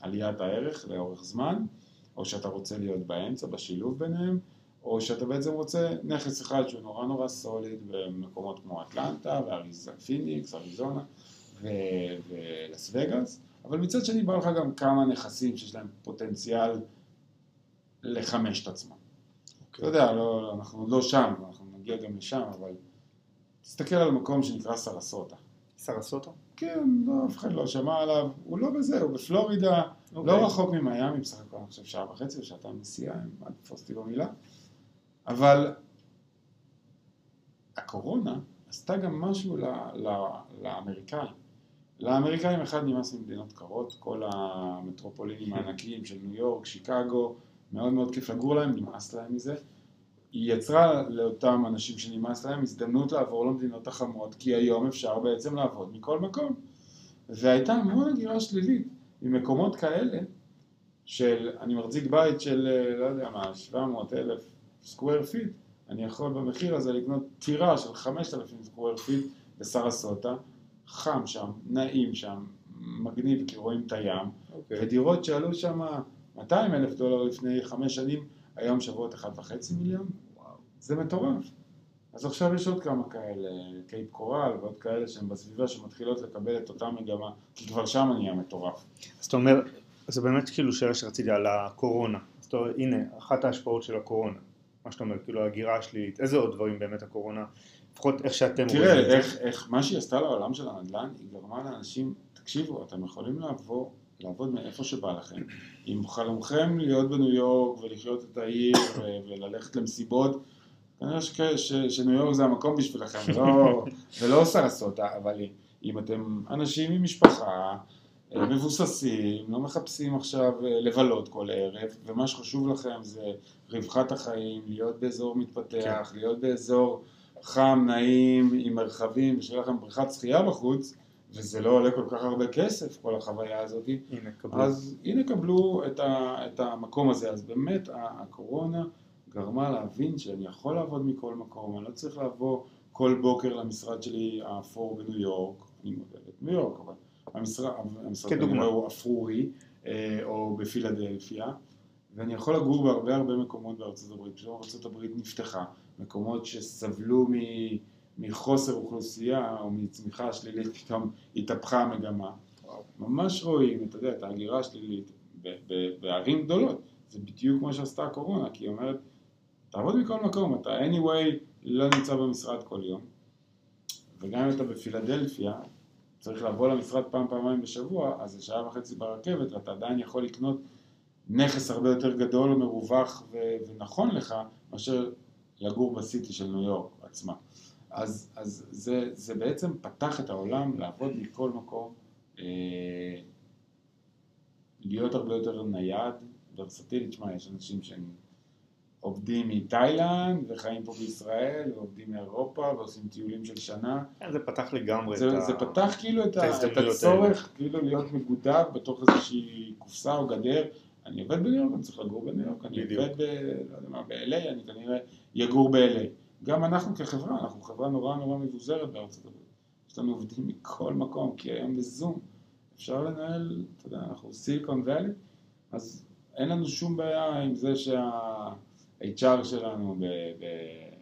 עליית הערך לאורך זמן, או שאתה רוצה להיות באמצע, בשילוב ביניהם, או שאתה בעצם רוצה נכס אחד שהוא נורא נורא סוליד במקומות כמו אטלנטה, ופיניקס, אריזונה ו- ולס וגאס, אבל מצד שני בא לך גם כמה נכסים שיש להם פוטנציאל לחמש את עצמם. אתה יודע, לא, לא, אנחנו לא שם, אנחנו נגיע גם לשם, אבל תסתכל על מקום שנקרא סרסוטה. סרסוטו? כן, לא, אף אחד לא שמע עליו, הוא לא בזה, הוא בפלורידה, אוקיי. לא רחוק ממיאמי, בסך הכל אני חושב שעה וחצי או שעתיים נסיעה, אם אל תתפוס אותי במילה, אבל הקורונה עשתה גם משהו ל, ל, לאמריקאים. לאמריקאים אחד נמאס ממדינות קרות, כל המטרופולינים הענקיים של ניו יורק, שיקגו, מאוד מאוד כיף לגור להם, נמאס להם מזה. היא יצרה לאותם אנשים שנמאס להם הזדמנות לעבור למדינות החמות, כי היום אפשר בעצם לעבוד מכל מקום. והייתה המון הגירה שלילית ממקומות כאלה, של, אני מחזיק בית של, אה, לא יודע מה, 700 אלף square feet, אני יכול במחיר הזה לקנות טירה של 5,000 square feet בסרסוטה, חם שם, נעים שם, מגניב כי רואים את הים, אוקיי. ודירות שעלו שם 200 אלף דולר לפני חמש שנים, היום שוות 1.5 מיליון, זה מטורף. אז עכשיו יש עוד כמה כאלה, קייפ קורל ועוד כאלה שהן בסביבה שמתחילות לקבל את אותה מגמה, כי כבר שם נהיה מטורף. אז אתה אומר, זה באמת כאילו שאלה שרציתי על הקורונה. אז אתה אומר, הנה, אחת ההשפעות של הקורונה. מה שאתה אומר, כאילו ההגירה השלילית. איזה עוד דברים באמת הקורונה, לפחות איך שאתם רואים תראה, את זה. איך, איך, מה שהיא עשתה לעולם של הנדל"ן, היא גרמה לאנשים, תקשיבו, אתם יכולים לעבור, לעבוד מאיפה שבא לכם. אם חלומכם להיות בניו יורק ולחיות את העיר וללכת למסיבות, כנראה שכ- ש- שניו יורק זה המקום בשבילכם, ולא, ולא סרסוטה, אבל אם אתם אנשים עם משפחה, אה, מבוססים, לא מחפשים עכשיו אה, לבלות כל ערב, ומה שחשוב לכם זה רווחת החיים, להיות באזור מתפתח, להיות באזור חם, נעים, עם מרחבים, ושיהיה לכם בריכת שחייה בחוץ, וזה לא עולה כל כך הרבה כסף, כל החוויה הזאת, הנה, קבלו. אז הנה קבלו את, ה, את המקום הזה. אז באמת הקורונה גרמה להבין שאני יכול לעבוד מכל מקום, אני לא צריך לבוא כל בוקר למשרד שלי האפור בניו יורק, אני מודה בניו יורק, אבל המשרד, המשרד כדוגמה. הוא אפרורי, אה, או בפילדלפיה, ואני יכול לגור בהרבה הרבה מקומות בארצות הברית. פתאום ארצות הברית נפתחה, מקומות שסבלו מ... מחוסר אוכלוסייה או מצמיחה שלילית, פתאום התהפכה המגמה. ממש רואים, אתה יודע, את ההגירה השלילית ב- ב- בערים גדולות. זה בדיוק מה שעשתה הקורונה, כי היא אומרת, תעבוד מכל מקום, אתה anyway לא נמצא במשרד כל יום, וגם אם אתה בפילדלפיה, צריך לבוא למשרד פעם, פעמיים בשבוע, אז זה שעה וחצי ברכבת, ואתה עדיין יכול לקנות נכס הרבה יותר גדול ומרווח ו- ונכון לך, מאשר לגור בסיטי של ניו יורק עצמה. אז, אז זה, זה בעצם פתח את העולם לעבוד מכל מקום, אה, להיות הרבה יותר נייד, ורסטילי, תשמע, יש אנשים שהם עובדים מתאילנד וחיים פה בישראל, ועובדים מאירופה ועושים טיולים של שנה. כן, זה פתח לגמרי זה, את ה... זה פתח כאילו את, ה, את ההזדמנויות הצורך כאילו להיות מגודב בתוך איזושהי קופסה או גדר. אני עובד בניו יורק, אני צריך לגור בניו יורק, אני. עובד ב... לא יודע מה, ב-LA, אני כנראה יגור ב-LA. גם אנחנו כחברה, אנחנו חברה נורא נורא מבוזרת בארצות הברית. יש לנו עובדים מכל מקום, כי היום בזום אפשר לנהל, אתה יודע, אנחנו סיליקון ואלי, אז אין לנו שום בעיה עם זה שה-HR שלנו ב- ב-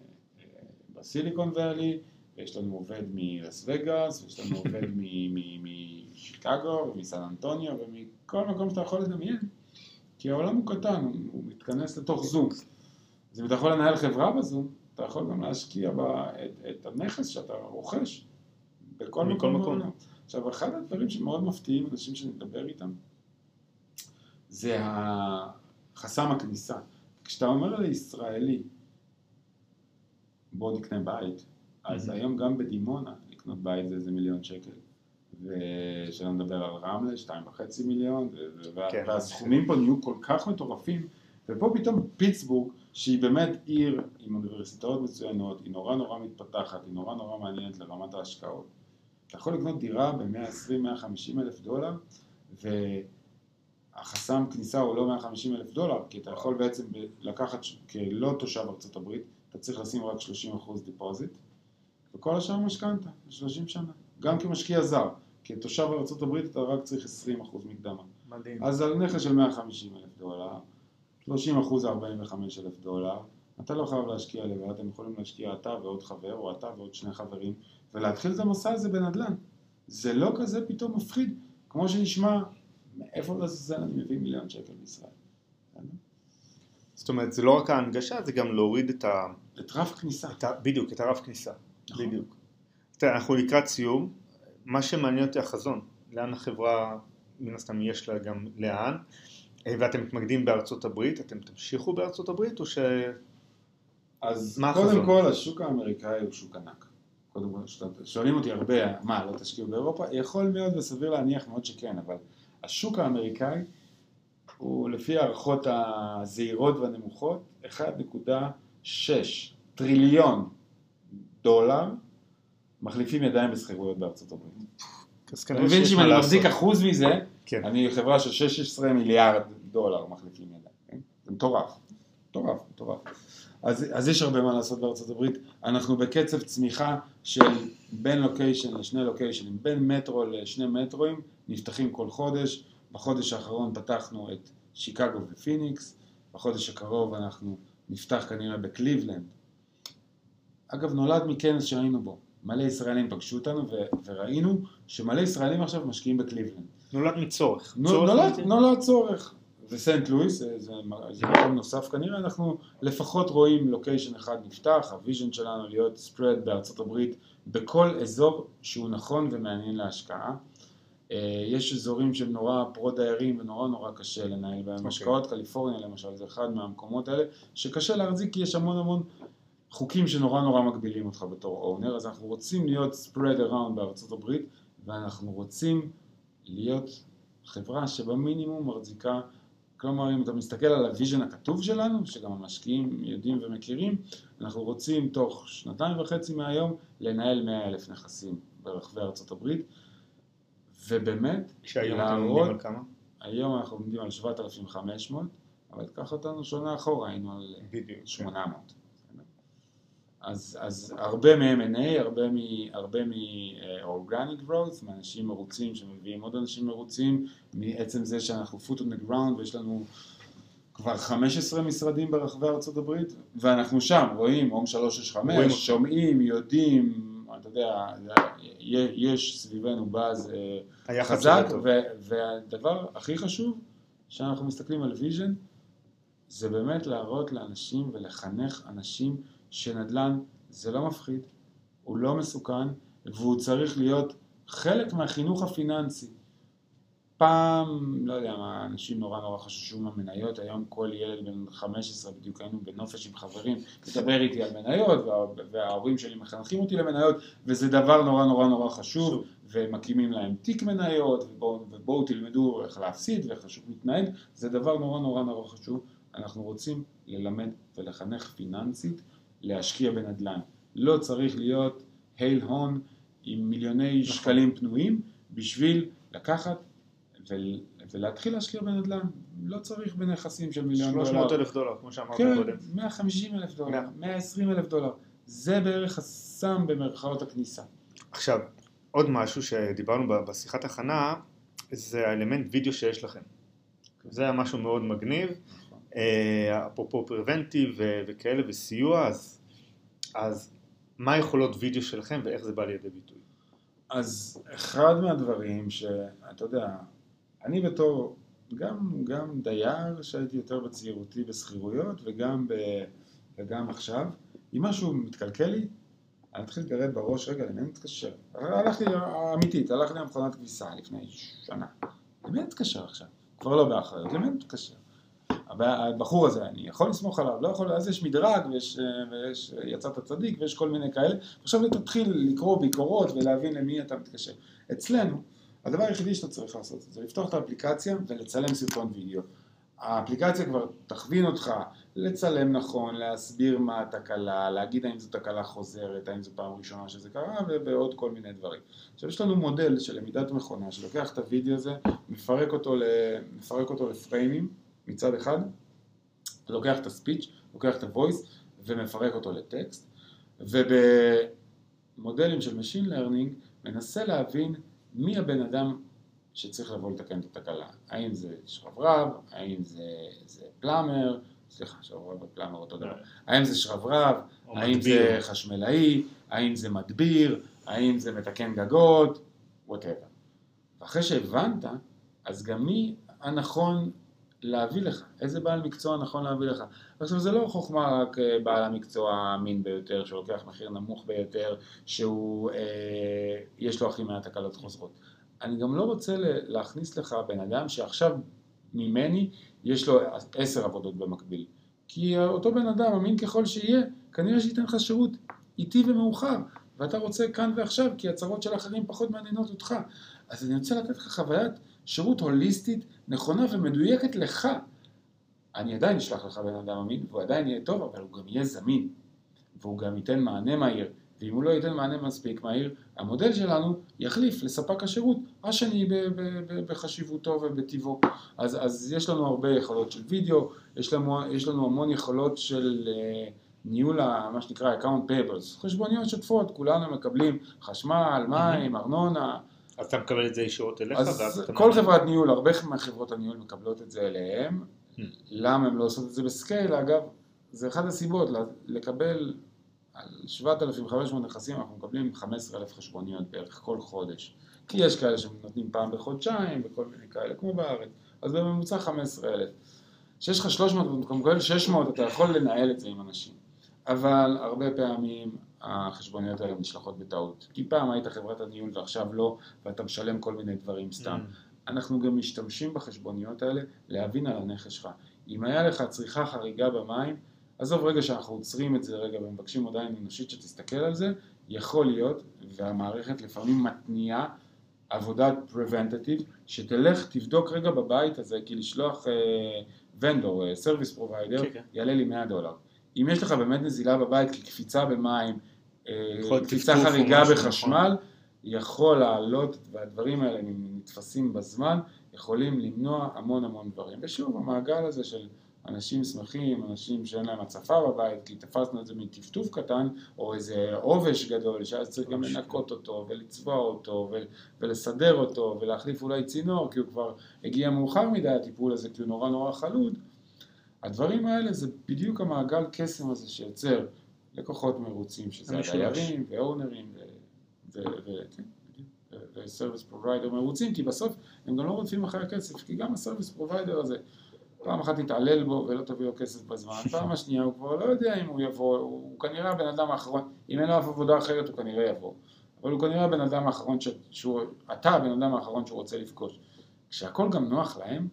בסיליקון ואלי, ויש לנו עובד מלס וגאס, ויש לנו עובד מ- מ- משיקגו, ומסן אנטוניו, ומכל מקום שאתה יכול לדמיין, כי העולם הוא קטן, הוא מתכנס לתוך זום. אז אם אתה יכול לנהל חברה בזום, אתה יכול גם להשקיע בה את, את הנכס שאתה רוכש בכל מקום. מקום. עכשיו, אחד הדברים שמאוד מפתיעים אנשים שאני מדבר איתם, זה חסם הכניסה. כשאתה אומר לישראלי, בוא נקנה בית, אז Mhm. היום גם בדימונה לקנות בית זה איזה מיליון שקל. ושלא נדבר על רמלה, שתיים וחצי מיליון, ו- כן. והסכומים פה נהיו כל כך מטורפים, ופה פתאום פיטסבורג, שהיא באמת עיר עם אוניברסיטאות מצוינות, היא נורא נורא מתפתחת, היא נורא נורא מעניינת לרמת ההשקעות. אתה יכול לקנות דירה ב-120-150 אלף דולר, והחסם כניסה הוא לא 150 אלף דולר, כי אתה יכול בעצם לקחת, כלא תושב ארצות הברית, אתה צריך לשים רק 30% deposit, וכל השאר משכנתה, ל-30 שנה. גם כמשקיע זר, כתושב ארצות הברית אתה רק צריך 20% מקדמה. מדהים. אז על נכס של 150 אלף דולר, 30 אחוז זה 45 אלף דולר, אתה לא חייב להשקיע לבד, אתם יכולים להשקיע אתה ועוד חבר, או אתה ועוד שני חברים, ולהתחיל את המסע הזה בנדל"ן. זה לא כזה פתאום מפחיד, כמו שנשמע, מאיפה לעזאזל אני מביא מיליון שקל בישראל. זאת אומרת, זה לא רק ההנגשה, זה גם להוריד את ה... את רף כניסה. את ה... בדיוק, את הרף כניסה. נכון. בדיוק. תראה, אנחנו לקראת סיום. מה שמעניין אותי החזון, לאן החברה, מן הסתם יש לה גם לאן, ואתם מתמקדים בארצות הברית, אתם תמשיכו בארצות הברית או ש... אז מה קודם החזון? כל, השוק האמריקאי הוא שוק ענק. קודם כל, שואלים אותי הרבה, מה, לא תשקיעו באירופה? יכול מאוד וסביר להניח מאוד שכן, אבל השוק האמריקאי הוא לפי הערכות הזהירות והנמוכות 1.6 טריליון דולר מחליפים ידיים בשכירויות בארצות הברית. אז אתה כנראה מבין שיש שאם מה אני לעשות. מחזיק אחוז מזה, כן. אני חברה של 16 מיליארד דולר מחליפים ידיים, כן? זה מטורף, מטורף, מטורף. אז, אז יש הרבה מה לעשות בארצות הברית, אנחנו בקצב צמיחה של בין לוקיישן לשני לוקיישנים, בין מטרו לשני מטרואים, נפתחים כל חודש, בחודש האחרון פתחנו את שיקגו ופיניקס, בחודש הקרוב אנחנו נפתח כנראה בקליבלנד. אגב, נולד מכנס שהיינו בו, מלא ישראלים פגשו אותנו ו- וראינו שמלא ישראלים עכשיו משקיעים בקליבלנד. נולד מצורך. נו- צורך נולד. נולד צורך. וסנט לואיס, זה, זה, זה מקום נוסף כנראה, אנחנו לפחות רואים location אחד נפתח, ה vision שלנו להיות spread בארצות הברית בכל אזור שהוא נכון ומעניין להשקעה. אה, יש אזורים שהם נורא פרו-דיירים ונורא נורא קשה לנהל בהם אוקיי. השקעות, קליפורניה למשל זה אחד מהמקומות האלה, שקשה להחזיק כי יש המון המון חוקים שנורא נורא מגבילים אותך בתור owner, אז אנחנו רוצים להיות spread around בארצות הברית, ואנחנו רוצים להיות חברה שבמינימום מחזיקה, כלומר אם אתה מסתכל על ה vision הכתוב שלנו, שגם המשקיעים יודעים ומכירים, אנחנו רוצים תוך שנתיים וחצי מהיום לנהל 100 אלף נכסים ברחבי ארצות הברית, ובאמת שהיום אתם עומדים על כמה? היום אנחנו עומדים על 7,500, אבל קח אותנו שנה אחורה, היינו על בדיוק. 800. אז, אז הרבה מ-M&A, הרבה מ- הרבה מ-organic growth, מאנשים מרוצים שמביאים עוד אנשים מרוצים, מעצם זה שאנחנו foot on the ground ויש לנו כבר 15 משרדים ברחבי ארצות הברית, ואנחנו שם, רואים, הום רואים 365, אותו. שומעים, יודעים, אתה יודע, יש סביבנו באז אה, חזק. ו- והדבר הכי חשוב, שאנחנו מסתכלים על vision, זה באמת להראות לאנשים ולחנך אנשים שנדל"ן זה לא מפחיד, הוא לא מסוכן, והוא צריך להיות חלק מהחינוך הפיננסי. פעם, לא יודע מה, אנשים נורא נורא חששו מהמניות, היום כל ילד בן 15, בדיוק היינו בנופש עם חברים, מדבר איתי על מניות, וה, וההורים שלי מחנכים אותי למניות, וזה דבר נורא נורא נורא חשוב, ומקימים להם תיק מניות, ובואו, ובואו תלמדו איך להפסיד ואיך השוק מתנהג, זה דבר נורא נורא נורא חשוב. אנחנו רוצים ללמד ולחנך פיננסית להשקיע בנדל"ן. לא צריך להיות איל הון עם מיליוני נכון. שקלים פנויים בשביל לקחת ול, ולהתחיל להשקיע בנדל"ן. לא צריך בנכסים של מיליון דולר. 300 אלף דולר, כמו שאמרת כן, קודם. 150 אלף דולר, מאה. 120 אלף דולר. זה בערך הסף במרכאות הכניסה. עכשיו, עוד משהו שדיברנו בשיחת הכנה, זה האלמנט וידאו שיש לכם. זה היה משהו מאוד מגניב, אפרופו preventive וכאלה וסיוע, אז, אז מה היכולות וידאו שלכם ואיך זה בא לידי ביטוי? אז אחד מהדברים שאתה יודע, אני בתור גם, גם דייר שהייתי יותר בצעירותי בשכירויות וגם, ב, וגם עכשיו, אם משהו מתקלקל לי, אני מתחיל לגרד בראש, רגע, למי אני מתקשר? הלכתי, אמיתית, הלכתי למכונת כביסה לפני שנה. למי אני מתקשר עכשיו? כבר לא באחריות, למי אני מתקשר? הבחור הזה, אני יכול לסמוך עליו, לא יכול, אז יש מדרג, ויש, ויש יצאת צדיק, ויש כל מיני כאלה. עכשיו תתחיל לקרוא ביקורות ולהבין למי אתה מתקשר. אצלנו, הדבר היחידי שאתה צריך לעשות זה לפתוח את האפליקציה ולצלם סרטון וידאו. האפליקציה כבר תכווין אותך לצלם נכון, להסביר מה התקלה, להגיד האם זו תקלה חוזרת, האם זו פעם ראשונה שזה קרה, ובעוד כל מיני דברים. עכשיו יש לנו מודל של למידת מכונה, שלוקח את הוידאו הזה, מפרק אותו, ל... מפרק אותו לפריימים מצד אחד, לוקח את הספיץ', לוקח את ה-voice ומפרק אותו לטקסט, ובמודלים של Machine Learning מנסה להבין מי הבן אדם שצריך לבוא לתקן את התקלה. האם זה שרברב, האם זה, זה פלאמר, סליחה, שרברב ופלאמר אותו דבר. האם זה שרברב, האם מדביר. זה חשמלאי, האם זה מדביר, האם זה מתקן גגות, ווטאבר. ואחרי שהבנת, אז גם מי הנכון להביא לך, איזה בעל מקצוע נכון להביא לך. עכשיו זה לא חוכמה רק אה, בעל המקצוע האמין ביותר, שלוקח מחיר נמוך ביותר, שהוא, אה, יש לו הכי מעט תקלות חוזרות. אני גם לא רוצה להכניס לך בן אדם שעכשיו ממני יש לו עשר עבודות במקביל. כי אותו בן אדם, אמין ככל שיהיה, כנראה שייתן לך שירות איטי ומאוחר, ואתה רוצה כאן ועכשיו, כי הצרות של אחרים פחות מעניינות אותך. אז אני רוצה לתת לך חוויית שירות הוליסטית, נכונה ומדויקת לך. אני עדיין אשלח לך בן אדם אמין, והוא עדיין יהיה טוב, אבל הוא גם יהיה זמין, והוא גם ייתן מענה מהיר. ואם הוא לא ייתן מענה מספיק מהיר, המודל שלנו יחליף לספק השירות השני בחשיבותו ובטיבו. אז, אז יש לנו הרבה יכולות של וידאו, יש לנו, יש לנו המון יכולות של אה, ניהול ה- מה שנקרא account payables, חשבוניות שוטפות, כולנו מקבלים חשמל, מים, ארנונה, אז אתה מקבל את זה ישירות אליך, אז אתה כל מעביר. חברת ניהול, הרבה מחברות הניהול מקבלות את זה אליהם. Hmm. למה הן לא עושות את זה בסקייל? אגב, זה אחת הסיבות, לקבל על 7,500 נכסים, אנחנו מקבלים 15,000 חשבוניות בערך כל חודש. כי יש כאלה שנותנים פעם בחודשיים וכל מיני כאלה, כמו בארץ. אז בממוצע 15,000. כשיש לך 300 ואתה מקבל 600, אתה יכול לנהל את זה עם אנשים. אבל הרבה פעמים החשבוניות האלה נשלחות בטעות. כי פעם היית חברת הניהול ועכשיו לא, ואתה משלם כל מיני דברים סתם. אנחנו גם משתמשים בחשבוניות האלה להבין על הנכס שלך. אם היה לך צריכה חריגה במים, עזוב רגע שאנחנו עוצרים את זה רגע ומבקשים הודעה אנושית שתסתכל על זה, יכול להיות, והמערכת לפעמים מתניעה עבודת preventative, שתלך תבדוק רגע בבית הזה, כי לשלוח vendor, service provider. יעלה לי 100 דולר. אם יש לך באמת נזילה בבית, כי קפיצה במים, קפיצה חריגה משהו, בחשמל, יכול לעלות, והדברים האלה, אם נתפסים בזמן, יכולים למנוע המון המון דברים. ושוב, המעגל הזה של אנשים שמחים, אנשים שאין להם הצפה בבית, כי תפסנו את זה מטפטוף קטן, או איזה עובש גדול, שאז צריך גם לנקות אותו, ולצבוע אותו, ו- ולסדר אותו, ולהחליף אולי צינור, כי הוא כבר הגיע מאוחר מדי, הטיפול הזה, כי הוא נורא נורא חלוד. הדברים האלה זה בדיוק המעגל קסם הזה שיוצר לקוחות מרוצים, שזה. הדיירים ואונרים ו service provider מרוצים, כי בסוף הם גם לא רודפים אחרי הכסף, כי גם ה service provider הזה, פעם אחת תתעלל בו ולא תביא לו כסף בזמן, פעם השנייה הוא כבר לא יודע אם הוא יבוא, הוא, הוא כנראה הבן אדם האחרון, אם אין לו אף עבודה אחרת הוא כנראה יבוא, אבל הוא כנראה הבן אדם האחרון, ש, שהוא, אתה הבן אדם האחרון שהוא רוצה לפגוש. כשהכל גם נוח להם,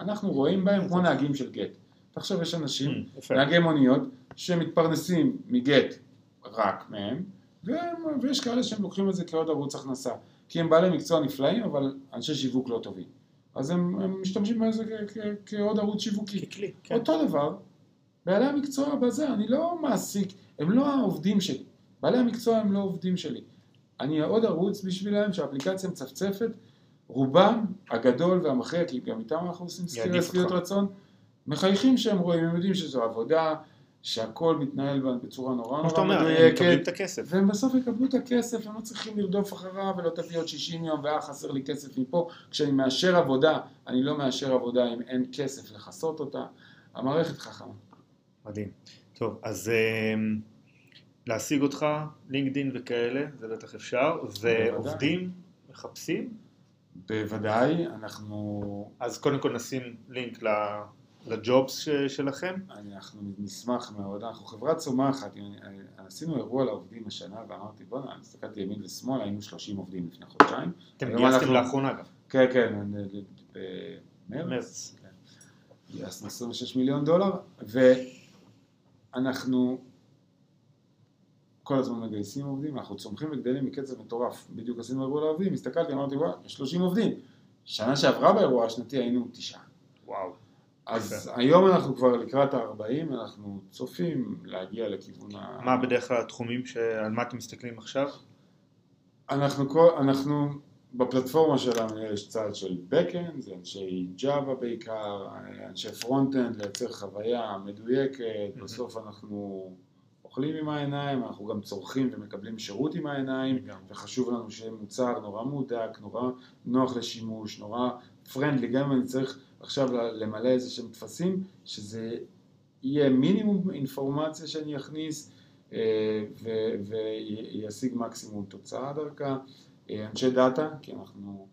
אנחנו רואים בהם כמו נהגים של גט. תחשוב, יש אנשים, יפה. נהגי מוניות, שמתפרנסים מגט רק מהם, והם, ויש כאלה שהם לוקחים את זה כעוד ערוץ הכנסה. כי הם בעלי מקצוע נפלאים, אבל אנשי שיווק לא טובים. אז הם, הם משתמשים בזה כ- כ- כעוד ערוץ שיווקי. ככלי, כן. אותו דבר, בעלי המקצוע בזה, אני לא מעסיק, הם לא העובדים שלי. בעלי המקצוע הם לא עובדים שלי. אני עוד ערוץ בשבילם שהאפליקציה מצפצפת, רובם הגדול והמכריע, כי גם איתם אנחנו עושים שביעות אותך. רצון, מחייכים שהם רואים, הם יודעים שזו עבודה, שהכל מתנהל בצורה נורא כמו שאתה נורא אומר, הם את מדויקת, הכסף. והם בסוף יקבלו את הכסף, הם לא צריכים לרדוף אחריו ולא תביא עוד 60 יום ואה חסר לי כסף מפה. כשאני מאשר עבודה, אני לא מאשר עבודה אם אין כסף לכסות אותה. המערכת חכמה. מדהים. טוב, אז אמ, להשיג אותך, לינקדין וכאלה, זה בטח אפשר, ועובדים מחפשים, בוודאי, אנחנו, אז קודם כל נשים לינק ל- לג'ובס שלכם. אנחנו נשמח מאוד, אנחנו חברה צומחת, עשינו אירוע לעובדים השנה ואמרתי בוא'נה, אני הסתכלתי ימין ושמאל, היינו 30 עובדים לפני חודשיים. אתם גייסתם לאחרונה גם, כן, כן, במרץ. מרץ. גייסנו 26 מיליון דולר, ואנחנו כל הזמן מגייסים עובדים, אנחנו צומחים וגדלים מקצב מטורף. בדיוק עשינו אירוע לעובדים, הסתכלתי, אמרתי, וואי, יש 30 עובדים. שנה שעברה באירוע השנתי היינו תשעה. וואו. אז היום אנחנו כבר לקראת ה-40, אנחנו צופים להגיע לכיוון ה... מה בדרך כלל התחומים שעל מה אתם מסתכלים עכשיו? אנחנו, כל, אנחנו בפלטפורמה שלנו יש צד של Backend, זה אנשי Java בעיקר, אנשי Frontend, לייצר חוויה מדויקת, בסוף אנחנו אוכלים עם העיניים, אנחנו גם צורכים ומקבלים שירות עם העיניים, גם. וחשוב לנו שיהיה מוצר נורא מהודק, נורא נוח לשימוש, נורא פרנדלי, גם אם אני צריך עכשיו למלא איזה שהם טפסים, שזה יהיה מינימום אינפורמציה שאני אכניס אה, וישיג מקסימום תוצאה דרכה. אה, אנשי דאטה, כי אנחנו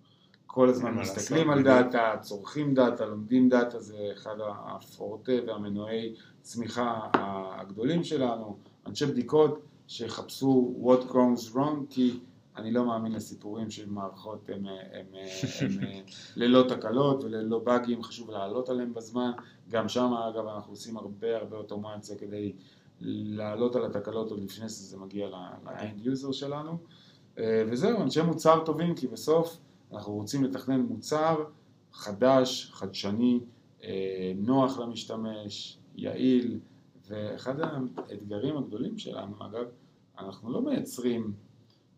כל הזמן מסתכלים על. דאטה, צורכים דאטה, לומדים דאטה, זה אחד הפורטה והמנועי צמיחה הגדולים שלנו. אנשי בדיקות שיחפשו what comes wrong, כי אני לא מאמין לסיפורים של מערכות הם, הם, הם, הם ללא תקלות וללא באגים, חשוב לעלות עליהם בזמן. גם שם אגב אנחנו עושים הרבה הרבה אוטומציה כדי לעלות על התקלות עוד לפני שזה מגיע ל-end user שלנו. אה, וזהו, אנשי מוצר טובים, כי בסוף אנחנו רוצים לתכנן מוצר חדש, חדשני, אה, נוח למשתמש, יעיל, ואחד האתגרים הגדולים שלנו, אגב, אנחנו לא מייצרים,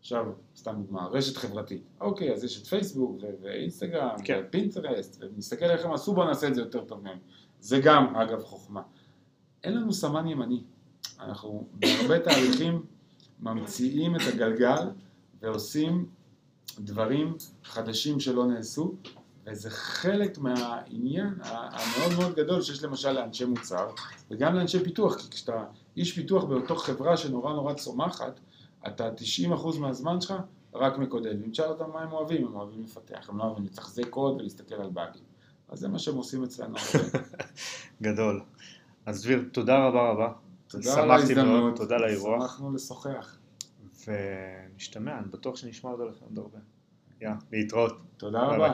עכשיו, סתם דוגמה, רשת חברתית. אוקיי, אז יש את פייסבוק ו- ואינסטגרם, כן. ופינטרסט, ונסתכל איך הם עשו, בואו נעשה את זה יותר טוב מהם. זה גם, אגב, חוכמה. אין לנו סמן ימני. אנחנו בהרבה תהליכים ממציאים את הגלגל ועושים דברים חדשים שלא נעשו, וזה חלק מהעניין המאוד מאוד גדול שיש למשל לאנשי מוצר וגם לאנשי פיתוח, כי כשאתה איש פיתוח באותו חברה שנורא נורא צומחת, אתה 90% מהזמן שלך רק מקודד, ואם תשאל אותם מה הם אוהבים, הם אוהבים לפתח, הם לא אוהבים לתחזק קוד ולהסתכל על באגים. אז זה מה שהם עושים אצלנו. גדול. אז דביר, תודה רבה רבה. תודה על ההזדמנות, תודה על האירוח, שמחנו לשוחח. ונשתמע, אני בטוח שנשמע עוד הרבה. יא, להתראות. תודה רבה.